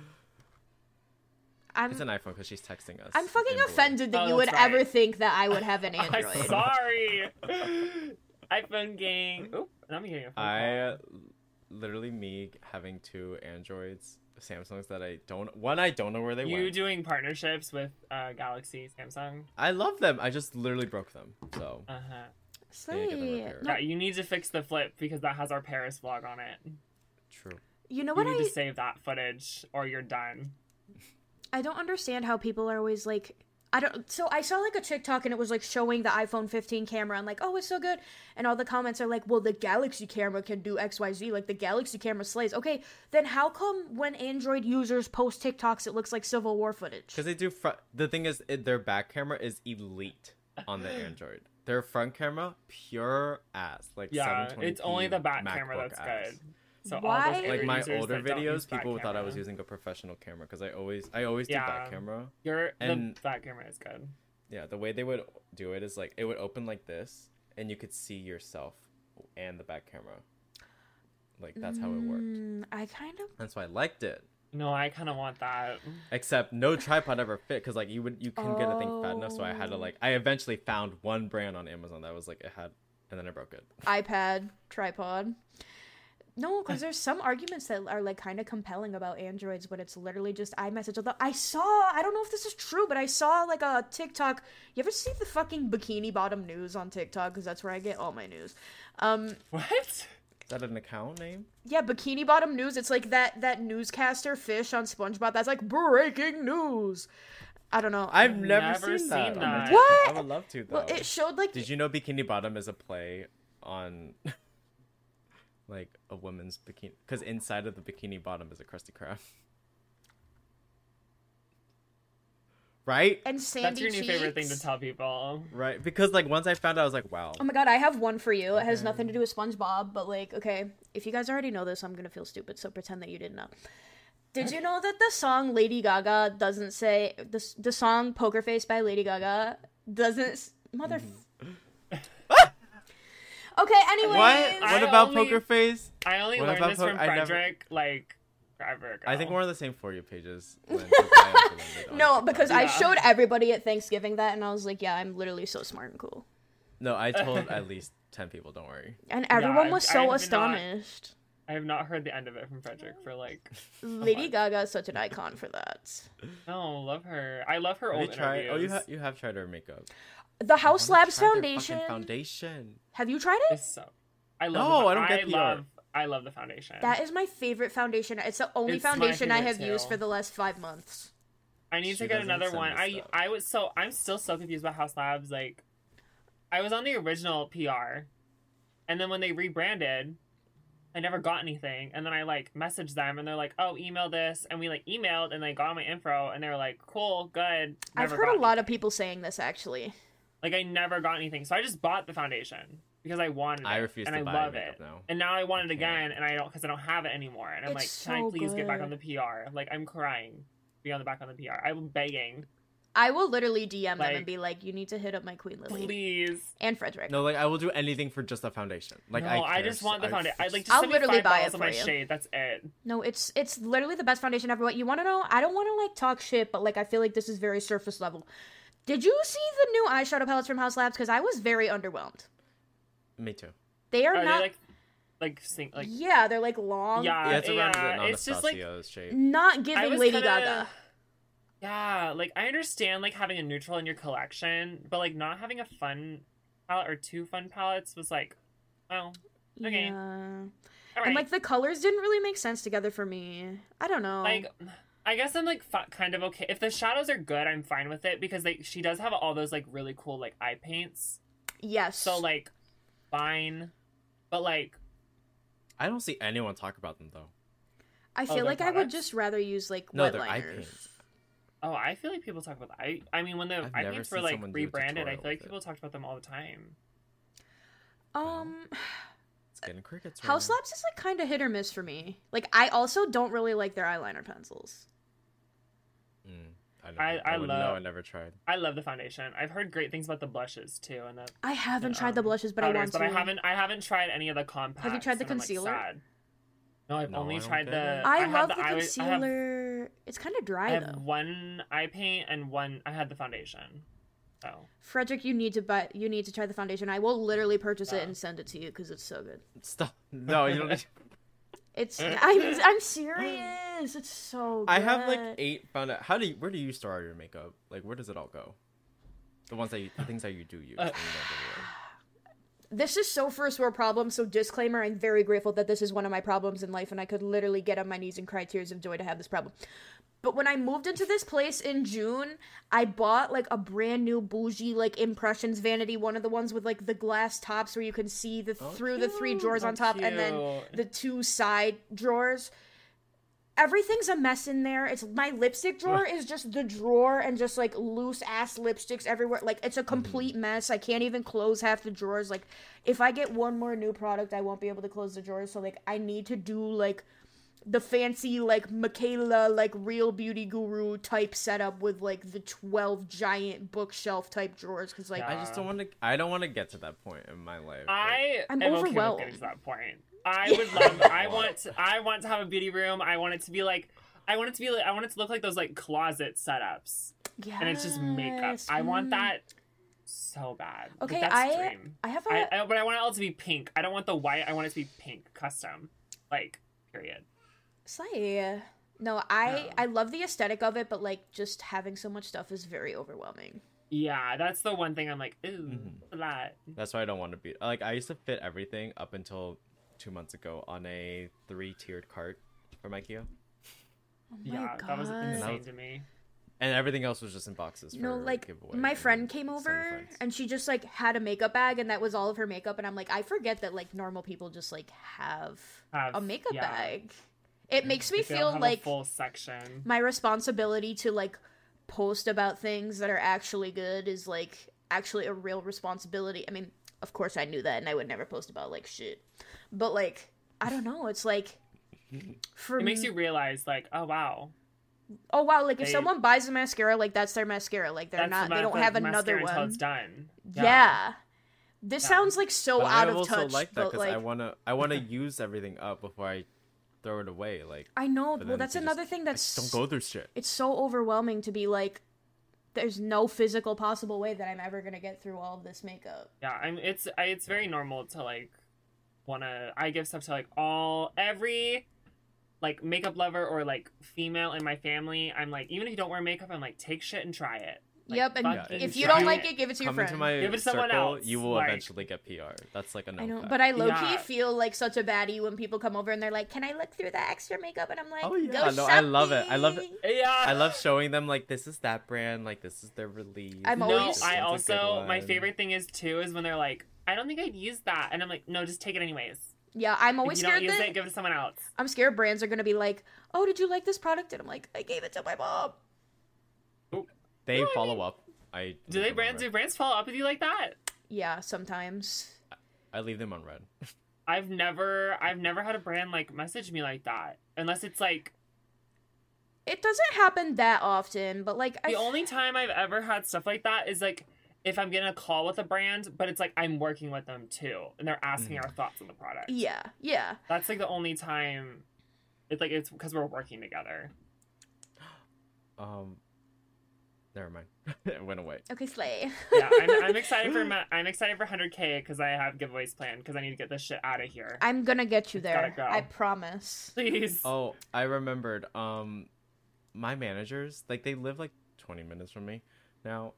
I'm It's an iPhone because she's texting us. I'm fucking in offended that Oh, you would that's right. ever think that I would have an I'm Android. sorry. iPhone gang. Oop, I'm getting a phone I call. uh, literally me having two Androids, Samsungs that I don't. One I don't know where they were You went. doing partnerships with uh, Galaxy, Samsung? I love them. I just literally broke them. So Uh huh. Yeah, get them Slay. repaired. No, Yeah, you need to fix the flip because that has our Paris vlog on it. true. you know what? You need I to save that footage or you're done. I don't understand how people are always like I don't so I saw like a TikTok and it was like showing the iPhone 15 camera and like, oh it's so good. And all the comments are like, well the Galaxy camera can do XYZ, like the Galaxy camera slays. Okay, then how come when Android users post TikToks it looks like Civil War footage? Because they do. Fr- the thing is, it, their back camera is elite on the Android. Their front camera, pure ass. Like Yeah, it's only the back camera that's ass. good. So Why- all those Like my older that don't use videos, back people thought I was using a professional camera because I always, I always do back camera. Your and- the back camera is good. Yeah, the way they would do it is like it would open like this, and you could see yourself and the back camera. Like that's how it worked. Mm, I kind of That's why I liked it. No, I kind of want that. Except no tripod ever fit because like you would you couldn't get a thing fat enough. So I had to Oh. like I eventually found one brand on Amazon that was like it had, and then I broke it. iPad tripod. No, because there's some arguments that are like kind of compelling about Androids, but it's literally just iMessage. Although I saw, I don't know if this is true, but I saw like a TikTok. You ever see the fucking bikini bottom news on TikTok? Because that's where I get all my news. Um, What? Is that an account name? yeah, bikini bottom news. It's like that that newscaster fish on SpongeBob. That's like breaking news. I don't know. I've never, Never seen, that. seen on my that. TikTok. What? I would love to though. well, it showed like Did you know Bikini Bottom is a play on like a woman's bikini? Because inside of the Bikini Bottom is a Krusty Krab. Right? and Sandy That's your new favorite thing to tell people. Right. Because like once I found out, I was like, wow. Oh my god, I have one for you. It has nothing to do with SpongeBob, but like, okay, if you guys already know this, I'm gonna feel stupid, so pretend that you didn't know. Did you know that the song Lady Gaga doesn't say the the song Poker Face by Lady Gaga doesn't s- mother. Mm-hmm. okay, anyways. What? I What about only- Poker Face? I only What learned about this po- from I never- Frederic like forever ago. I think we're on the same for you pages. Lynn, 'cause I also learned it on No, TikTok. because I showed everybody at Thanksgiving that, and I was like, "Yeah, I'm literally so smart and cool," No, I told at least ten people. Don't worry. and everyone I- was I so have not- astonished. I have not heard the end of it from Frederic for like. Lady Gaga is such an icon for that. No, love her. I love her Have old you tried? Oh, you interviews. have you have tried her makeup. The Haus Labs Foundation. Foundation. Have you tried it? It's so. I love. No, the, I don't get I love. I love the foundation. That is my favorite foundation. It's the only It's foundation I favorite have used for the last five months. I need She to get another one. I stuff. I was so I'm still so confused about Haus Labs. Like, I was on the original PR, and then when they rebranded, I never got anything. And then I like messaged them, and they're like, "Oh, email this," and we like emailed, and they got my info, and they were like, "Cool, good." I've heard got a lot of people saying this actually. like I never got anything, so I just bought the foundation because I wanted it, I refuse and to I buy love makeup it. now. And now I want it I can't. again, and I don't because I don't have it anymore. And I'm It's like, can I please get back on the PR? Like I'm crying, be on the back on the PR. I'm begging, I will literally DM them and be like, "You need to hit up my Queen Lilly please. and Frederic." No, like I will do anything for just the foundation. Like no, I, I, just want the I foundation. I f- like just I'll send literally me buy it for my you. shade. That's it. No, it's it's literally the best foundation ever. What you want to know? I don't want to like talk shit, but like I feel like this is very surface level. Did you see the new eyeshadow palettes from Haus Labs? Because I was very underwhelmed. Me too. They are Are not. they like, like sing like? yeah, they're like long. Yeah, Yeah, it's around yeah, the it's just like shape. Not giving Lady kinda- Gaga. Yeah, like I understand like having a neutral in your collection, but like not having a fun palette or two fun palettes was like, well, Okay. Yeah. all right. And like the colors didn't really make sense together for me. I don't know. like I guess I'm like fu- kind of okay if the shadows are good. I'm fine with it because like she does have all those like really cool like eye paints. yes. So like, fine, but like I don't see anyone talk about them though. I feel their like I would just rather use like No, wet eye liners. oh, I feel like people talk about the eye. I mean, when the I've eye never paints were like someone do a rebranded, I feel like with it. people talked about them all the time. Um, It's getting crickets. Right Haus now. Labs is like kind of hit or miss for me. Like I also don't really like their eyeliner pencils. I, never, I- I, I wouldn't know. love- I never tried. I love the foundation. I've heard great things about the blushes too, and the I haven't the, tried the um, blushes, but I want but to. I haven't. I haven't tried any of the compacts. Have you tried the and I'm, like, concealer? No, I've No, only tried the. it. I, love the, the eye- I have, concealer. It's kind of I dry have though. one eye paint and one. I had the foundation. So Frederic, you need to buy. You need to try the foundation. I will literally purchase it and send it to you because it's so good. Stop. No, you don't. It's. I'm. I'm serious. It's so. Good. I have like eight found out. How do you? Where do you store your makeup? Like, where does it all go? The ones that you, the things that you do use. Uh, and you don't give away. this is so first world problem. So disclaimer: I'm very grateful that this is one of my problems in life, and I could literally get on my knees and cry tears of joy to have this problem. But when I moved into this place in June, I bought like a brand new bougie like impressions vanity, one of the ones with like the glass tops where you can see the through the three cute. drawers on Oh, top and then the two side drawers. Everything's a mess in there. It's my lipstick drawer is just the drawer and just like loose ass lipsticks everywhere. Like it's a mm-hmm. complete mess. I can't even close half the drawers. Like if I get one more new product, I won't be able to close the drawers. So like I need to do like the fancy like Michaela like real beauty guru type setup with like the 12 giant bookshelf type drawers cuz like I just don't want to. I don't want to get to that point in my life. like- I I'm am okay with overwhelmed. getting to that point. I would love. I want. To, I want to have a beauty room. I want it to be like. I want it to be like. I want it to look like those like closet setups, Yeah. and it's just makeup. I want mm. that so bad. Like, Okay, that's I dream. I have a I, I, but I want it all to be pink. I don't want the white. I want it to be pink, custom, like period. Slay. No, I Yeah. I love the aesthetic of it, but like just having so much stuff is very overwhelming. Yeah, that's the one thing I'm like, ooh, Mhm. a lot. That's why I don't want to be like I used to fit everything up until two months ago on a three tiered cart from IKEA, Oh my Yeah, god. that was insane was- to me. and everything else was just in boxes. For no, like giveaway my friend came over and she just like had a makeup bag and that was all of her makeup and I'm like I forget that like normal people just like have Have- a makeup yeah. bag. It makes me Like, they don't feel like full section. my responsibility to like post about things that are actually good is like actually a real responsibility. I mean, of course I knew that and I would never post about like shit. But like I don't know, it's like for It makes me- you realize, like, oh wow, Oh wow, like if someone buys a mascara, like that's their mascara. Like they're not the they don't the have another mascara until one. it's done. Yeah. This Yeah. sounds like so But out I of also touch. like that but because like I wanna I wanna use everything up before I throw it away. Like I know, well that's to just- another thing that's just don't go through shit. it's so overwhelming to be like there's no physical possible way that I'm ever gonna get through all of this makeup. Yeah, I'm. It's I, it's very normal to like wanna. I give stuff to like all every like makeup lover or like female in my family. I'm like, even if you don't wear makeup, I'm like, take shit and try it. Like, yep, and fucking if you don't like it, give it to your Come friend. into my Give it to someone circle, else, you will like- eventually get PR. That's like a no. I know, fact. but I low key Yeah. feel like such a baddie when people come over and they're like, "Can I look through the extra makeup?" And I'm like, Oh, yeah. "Go No, I love it. I love it. Yeah, I love showing them like this is that brand, like this is their release. I'm No, always- I This is a good also my favorite thing is too is when they're like, I don't think I'd use that, and I'm like, no, just take it anyways. Yeah, I'm If always you don't scared use that it, give it to someone else. I'm scared brands are gonna be like, "Oh, did you like this product?" And I'm like, "I gave it to my mom." They No, I follow mean- up. I Do they brands do brands follow up with you like that? Yeah, sometimes. I leave them on red. I've never I've never had a brand like message me like that unless it's like It doesn't happen that often, but like the I only time I've ever had stuff like that is like if I'm getting a call with a brand, but it's like I'm working with them too, and they're asking our thoughts on the product. yeah, yeah. that's like the only time. It's like it's because we're working together. Um, never mind. it went away. Okay, slay. Yeah, I'm, I'm excited for ma- I'm excited for 100k because I have giveaways planned because I need to get this shit out of here. I'm gonna get you there. go. I promise. Please. Oh, I remembered. Um, my managers like they live like 20 minutes from me now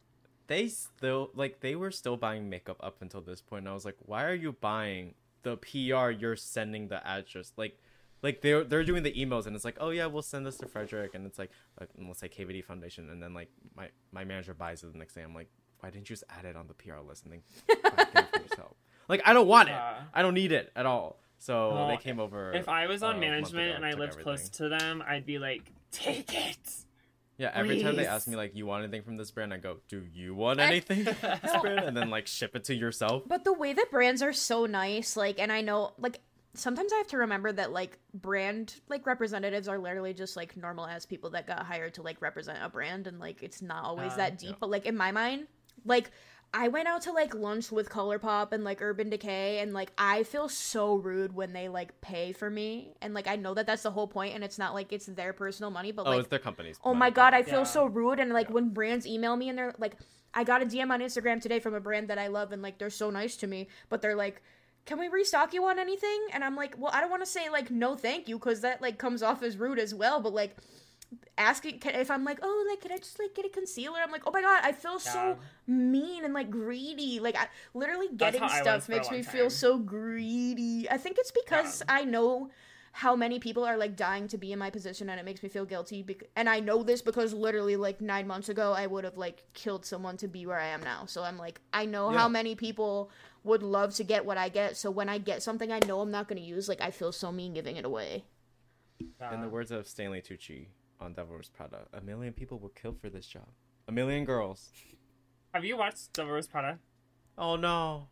they still like they were still buying makeup up until this point and i was like why are you buying the pr you're sending the address like like they're they're doing the emails and it's like oh yeah we'll send this to frederic and it's like, like let's say kvd foundation and then like my my manager buys it the next day i'm like why didn't you just add it on the pr list and then for yourself like i don't want it Yeah. i don't need it at all so Well, they came over If I was on uh, management and I took lived close to them, I'd be like, take it. Yeah, every time they ask me like, "You want anything from this brand?" I go, "Do you want anything from this brand?" And then like ship it to yourself. But the way that brands are so nice, like, and I know, like, sometimes I have to remember that, like, brand, like, representatives are literally just, like, normal ass people that got hired to, like, represent a brand, and, like, it's not always Uh, that deep. yeah. But, like, in my mind, like, I went out to, like, lunch with ColourPop and, like, Urban Decay, and, like, I feel so rude when they, like, pay for me. And, like, I know that that's the whole point, and it's not like it's their personal money, but, oh, like, it's their company's. Oh my god, I feel Yeah. so rude. And like Yeah. when brands email me and they're like, I got a DM on Instagram today from a brand that I love and like they're so nice to me, but they're like, can we restock you on anything? And I'm like, well, I don't want to say like no thank you because that like comes off as rude as well. But like asking can, if I'm like, oh, like can I just like get a concealer? I'm like, oh my god, I feel Yeah. so mean and like greedy. Like I literally getting how I was stuff makes me feel so greedy. I think it's because I know how many people are like dying to be in my position and it makes me feel guilty bec- and i know this because literally like nine months ago i would have like killed someone to be where i am now so i'm like i know Yeah. how many people would love to get what i get so when i get something i know i'm not going to use like i feel so mean giving it away In the words of Stanley Tucci on Devil Wears Prada, a million people were killed for this job. A million girls. Have you watched Devil Wears Prada? Oh no.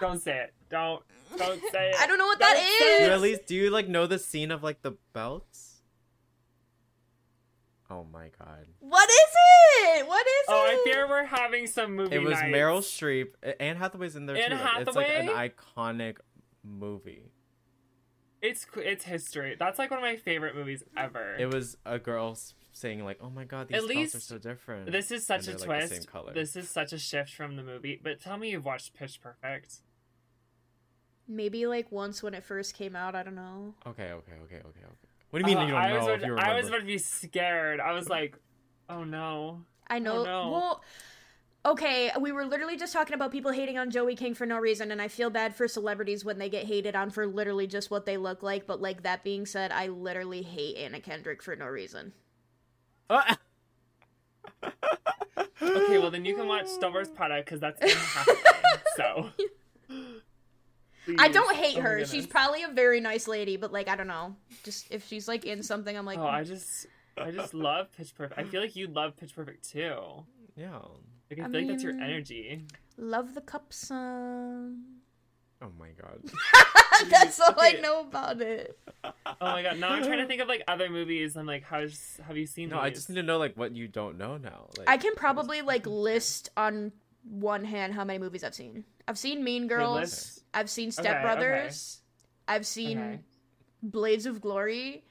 Don't say it. Don't. Don't say it. i don't know what that Don't say Do you at least do you like know the scene of like the belts? Oh my god. what is it what is it? Oh, I fear we're having some movie It was nights. Meryl Streep. A- Anne Hathaway's in there Anne too. like, It's like an iconic movie. It's it's history. That's like one of my favorite movies ever. It was a girl saying like, "Oh my god, these At belts are least so different." this is such a And they're, like, the twist. same color. This is such a shift from the movie. But tell me you've watched Pitch Perfect. maybe like once when it first came out i don't know Okay, okay, okay, okay, okay. What do you mean Uh, you don't I know? was if about, you I was about to be scared. I was like, oh no. I know. no. Well, okay, we were literally just talking about people hating on Joey King for no reason, and I feel bad for celebrities when they get hated on for literally just what they look like. But like that being said, I literally hate Anna Kendrick for no reason. Ah! Okay, well then you can watch Devil Wears Prada because that's Anne Hathaway. so. I don't hate Oh her. She's probably a very nice lady, but like I don't know. Just if she's like in something, I'm like, Oh, I mm. just, I just love Pitch Perfect. I feel like you'd love Pitch Perfect too. yeah. Like I I feel like that's your energy. love the cup song. Oh my god. That's all I know about it. Oh my god! Now I'm trying to think of like other movies. I'm like, how's have you seen? No, I just need to know like what you don't know now. Like I can probably like list on one hand how many movies I've seen. I've seen Mean Girls. list. I've seen Okay, Step okay. Brothers. I've seen Okay. Blades of Glory.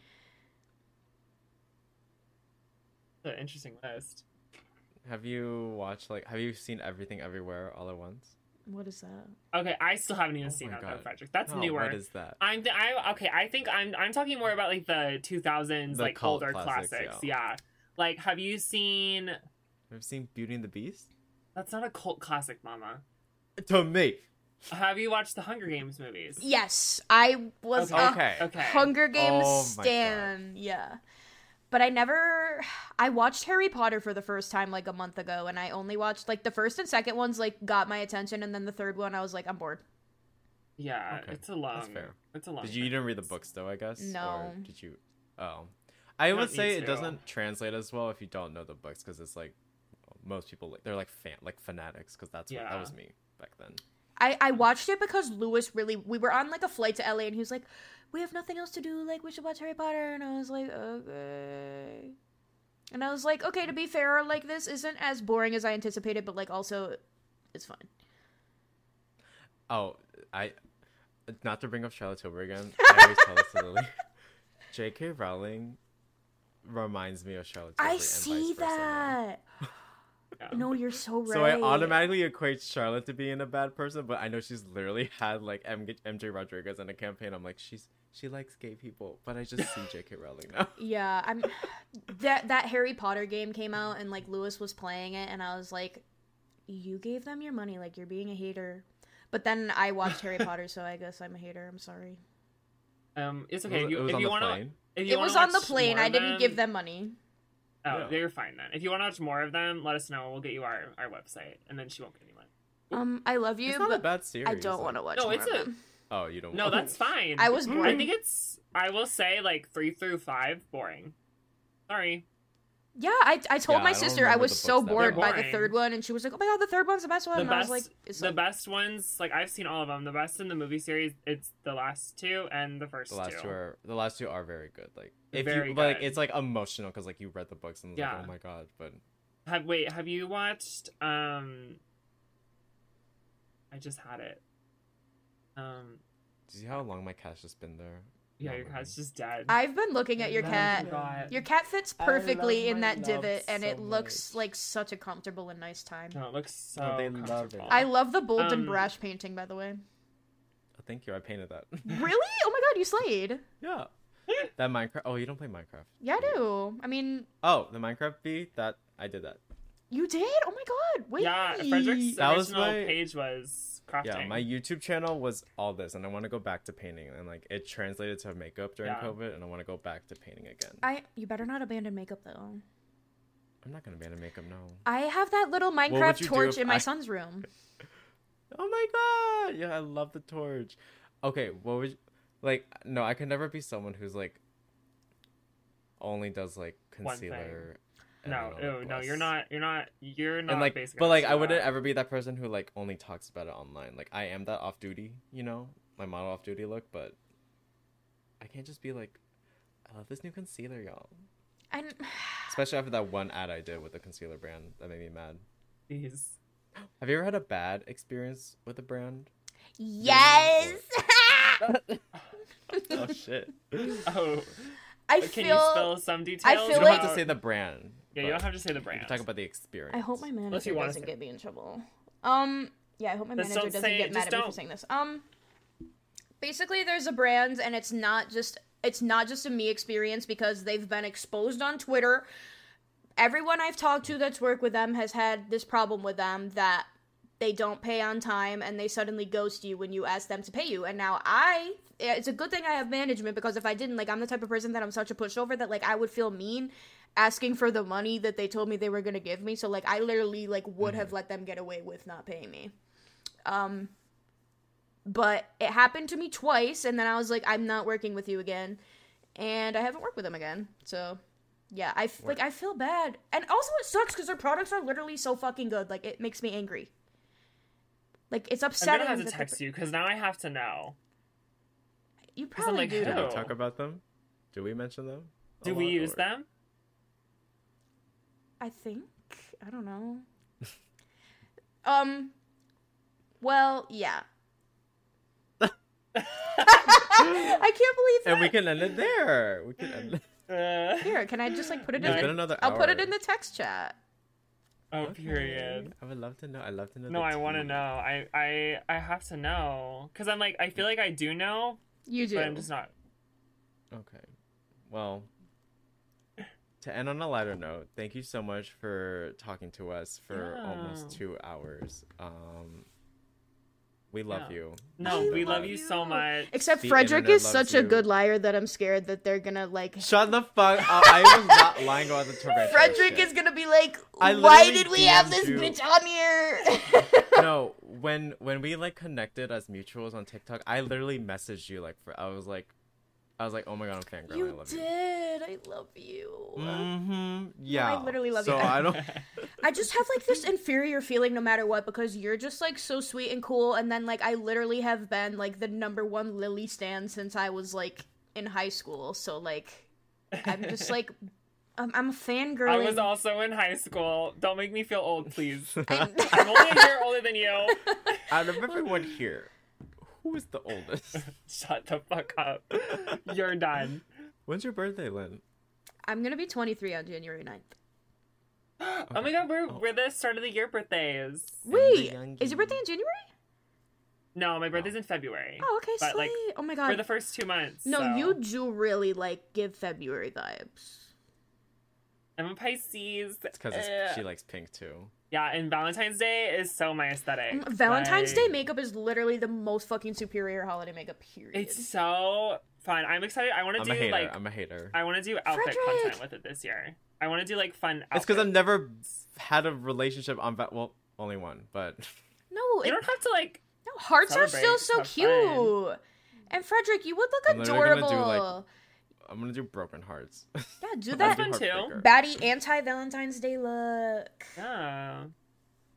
An interesting list. Have you watched like have you seen everything everywhere all at once? What is that? Okay, I still haven't even Oh seen that God. though, Frederick. That's Oh, newer. What is that? I'm I okay. I think I'm I'm talking more about like the 2000s, The like older classics, classics. yeah. Yeah. Like, have you seen? Have you seen Beauty and the Beast? That's not a cult classic, Mama. To me. Have you watched the Hunger Games movies? Yes, I was Okay. a Okay. Okay. Hunger Games Oh my God. stan. Yeah. But I never I watched Harry Potter for the first time like a month ago and I only watched like the first and second ones like got my attention and then the third one I was like I'm bored. Yeah, Okay, it's a long. that's fair. It's a long. Did you, you didn't read the books though, I guess? No. Or did you Oh. I You would say it to. doesn't translate as well if you don't know the books because it's like most people like they're like fan like fanatics because that's what that was me back then. I I watched it because Lewis really we were on like a flight to LA and he was like we have nothing else to do like we should watch Harry Potter and I was like okay. And I was like okay to be fair like this isn't as boring as I anticipated but like also it's fun. Oh, I not to bring up Charlotte Tilbury again. I always tell this to Lilly. J.K. Rowling reminds me of Charlotte Tilbury. I see that. Yeah. No, you're so right. So I automatically equate Charlotte to being a bad person, but I know she's literally had like M- MJ Rodriguez in a campaign. I'm like, she's she likes gay people, but I just see J.K. Rowling now. Yeah, I'm that that Harry Potter game came out and like Lewis was playing it and I was like you gave them your money like you're being a hater. But then I watched Harry Potter so I guess I'm a hater. I'm sorry. Um, it's It okay. was- if you, it was if on you the want to, plane. if you It was on the plane. more I didn't give them money. Oh, Yeah. you're fine then. If you want to watch more of them, let us know. We'll get you our, our website, and then she won't get anyone. Um I love you It's not a but bad series. I don't want to watch No, more it's of a- them. Oh, you don't. No, that's fine. I was I think it's. I will say like three through five, boring. Sorry. Yeah, I, I told Yeah, my I sister I was so bored by the third one, and she was like, "Oh my god, the third one's the best one." The and I was best, like, it's the like, best ones. Like I've seen all of them. The best in the movie series, it's the last two and the first The last two. two are the last two are very good. Like if Very you like, it's like emotional because like you read the books and Yeah. like oh my god. But Have wait, have you watched? Um, I just had it. Um, do you see how long my cat's just been there? Yeah, your cat's just dead. I've been looking at your I cat. forgot. Your cat fits perfectly in that love divot, and so it looks like such a comfortable and nice time. No, it looks so. No, they love it. comfortable. I love the bold and Um, brash painting, by the way. Oh, thank you. I painted that. Really? Oh my god, you slayed. yeah. That Minecraft. Oh, you don't play Minecraft. Yeah, I do. I mean, Oh, the Minecraft bee. That I did that. you did? Oh my god, wait. Yeah, Frederic's That was my- page was crafting. Yeah, my YouTube channel was all this, and I want to go back to painting. And like it translated to makeup during Yeah. COVID, and I want to go back to painting again. I you better not abandon makeup though. I'm not gonna abandon makeup no. I have that little Minecraft torch in my I- son's room. Oh my god! Yeah, I love the torch. Okay, what would you, like? No, I could never be someone who's like only does like concealer. And no, then a lip ew, no, you're not. You're not. You're not. And like, basically but like, I do wouldn't ever be that person who like only talks about it online. Like, I am that off duty, you know, my model off duty look, but I can't just be like, I love this new concealer, y'all. And Especially after that one ad I did with the concealer brand that made me mad. Jeez. Have you ever had a bad experience with a brand? yes, oh shit! Oh, I can feel. you spill some details? I You feel don't like- have to say the brand. Yeah, you but don't have to say the you brand. can talk about the experience. I hope my manager wanna doesn't say- get me in trouble. Um, yeah, I hope my Just manager don't doesn't say- get mad just at me for don't. saying this. Um, basically, there's a brand, and it's not just it's not just a me experience because they've been exposed on Twitter. Everyone I've talked to that's worked with them has had this problem with them that they don't pay on time and they suddenly ghost you when you ask them to pay you. And now I, it's a good thing I have management because if I didn't, like, I'm the type of person that I'm such a pushover that like I would feel mean asking for the money that they told me they were gonna give me. So like I literally like would have let them get away with not paying me. Um, but it happened to me twice, and then I was like, I'm not working with you again, and I haven't worked with them again. So yeah, I f- like I feel bad, and also it sucks because their products are literally so fucking good. Like it makes me angry. Like it's upsetting. I'm upsetting. gonna have to that the- text you because now I have to know. You probably like, do. who? Did we talk about them? Do we mention them? Do we use or- them? I think I don't know. um. Well, yeah. I can't believe that. And we can end it there. We can end. Uh, Here, can I just like put it No, It's in? been The, another I'll put it in the text chat. Oh, Okay. period. I would love to know. I love to know. No, the I want to know. I I I have to know because I'm like I feel like I do know, You do. but I'm just not. Okay. Well, to end on a lighter note, thank you so much for talking to us for almost two hours. Um, we love Yeah. you. No, I we love love you so much. Except The Frederic is loves such a good liar that I'm scared that they're gonna like. Shut the fuck up! I was not lying about the tarantula. Frederic shit. is gonna be like, why did we have this you." bitch on here? no, when when we like connected as mutuals on TikTok, I literally messaged you like for I was like, I was like, oh my god, I'm fangirl. I you love you. did. I love you. Mm-hmm. Yeah. literally love so you. I don't. I just have like this inferior feeling no matter what because you're just like so sweet and cool, and then like I literally have been like the number one Lilly stan since I was like in high school. So like, I'm just like, I'm, I'm a fangirl. I was also in high school. Don't make me feel old, please. I'm I'm- only a year older than you. Out of everyone here, who is the oldest? Shut the fuck up. You're done. When's your birthday, Lynn? I'm gonna be 23 on January 9th. Oh my god, we're Oh. we're the start of the year birthdays. Wait, young is your birthday in January? No, my birthday's in February. Oh, okay, But, sweet. like, oh my god, For the first two months. no, so- you do really like give February vibes. I'm a Pisces. It's because Eh. she likes pink too. Yeah, and Valentine's Day is so my aesthetic. Mm, Valentine's Day makeup is literally the most fucking superior holiday makeup. Period. It's so fun. I'm excited. I want to do a hater. like I'm a hater. I want to do outfit Frederic! content with it this year. I want to do like fun. It's because I've never had a relationship on va- well, only one, but no, You it, don't have to like. no, hearts are still so have cute. And Frederic, you would look I'm literally gonna adorable. Do, like, I'm gonna do broken hearts. yeah, do that one too. Batty anti Valentine's Day look. Yeah.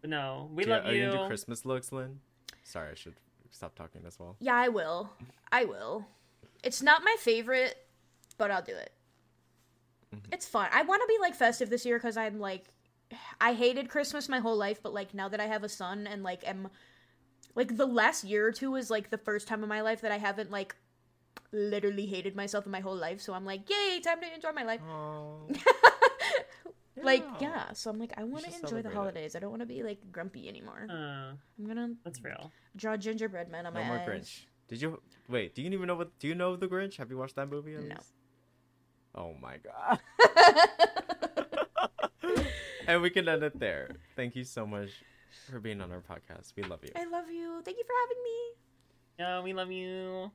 No, we Do you- love are you you. gonna do Christmas looks, Lynn? Sorry, I should stop talking as well. Yeah, I will. I will. It's not my favorite, but I'll do it. Mm-hmm. It's fun. I want to be like festive this year because I'm like, I hated Christmas my whole life, but like now that I have a son and like am, like the last year or two is like the first time in my life that I haven't like literally hated myself in my whole life. So I'm like, yay, time to enjoy my life. Like, yeah. So I'm like, I want to enjoy the celebrate it. holidays. I don't want to be like grumpy anymore. Uh, I'm gonna that's real. draw gingerbread men on no my more eyes. Grinch. Did you wait? Do you even know what? Do you know the Grinch? Have you watched that movie? at No. Oh my god. and we can end it there. Thank you so much for being on our podcast. We love you. I love you. Thank you for having me. Yeah, we love you.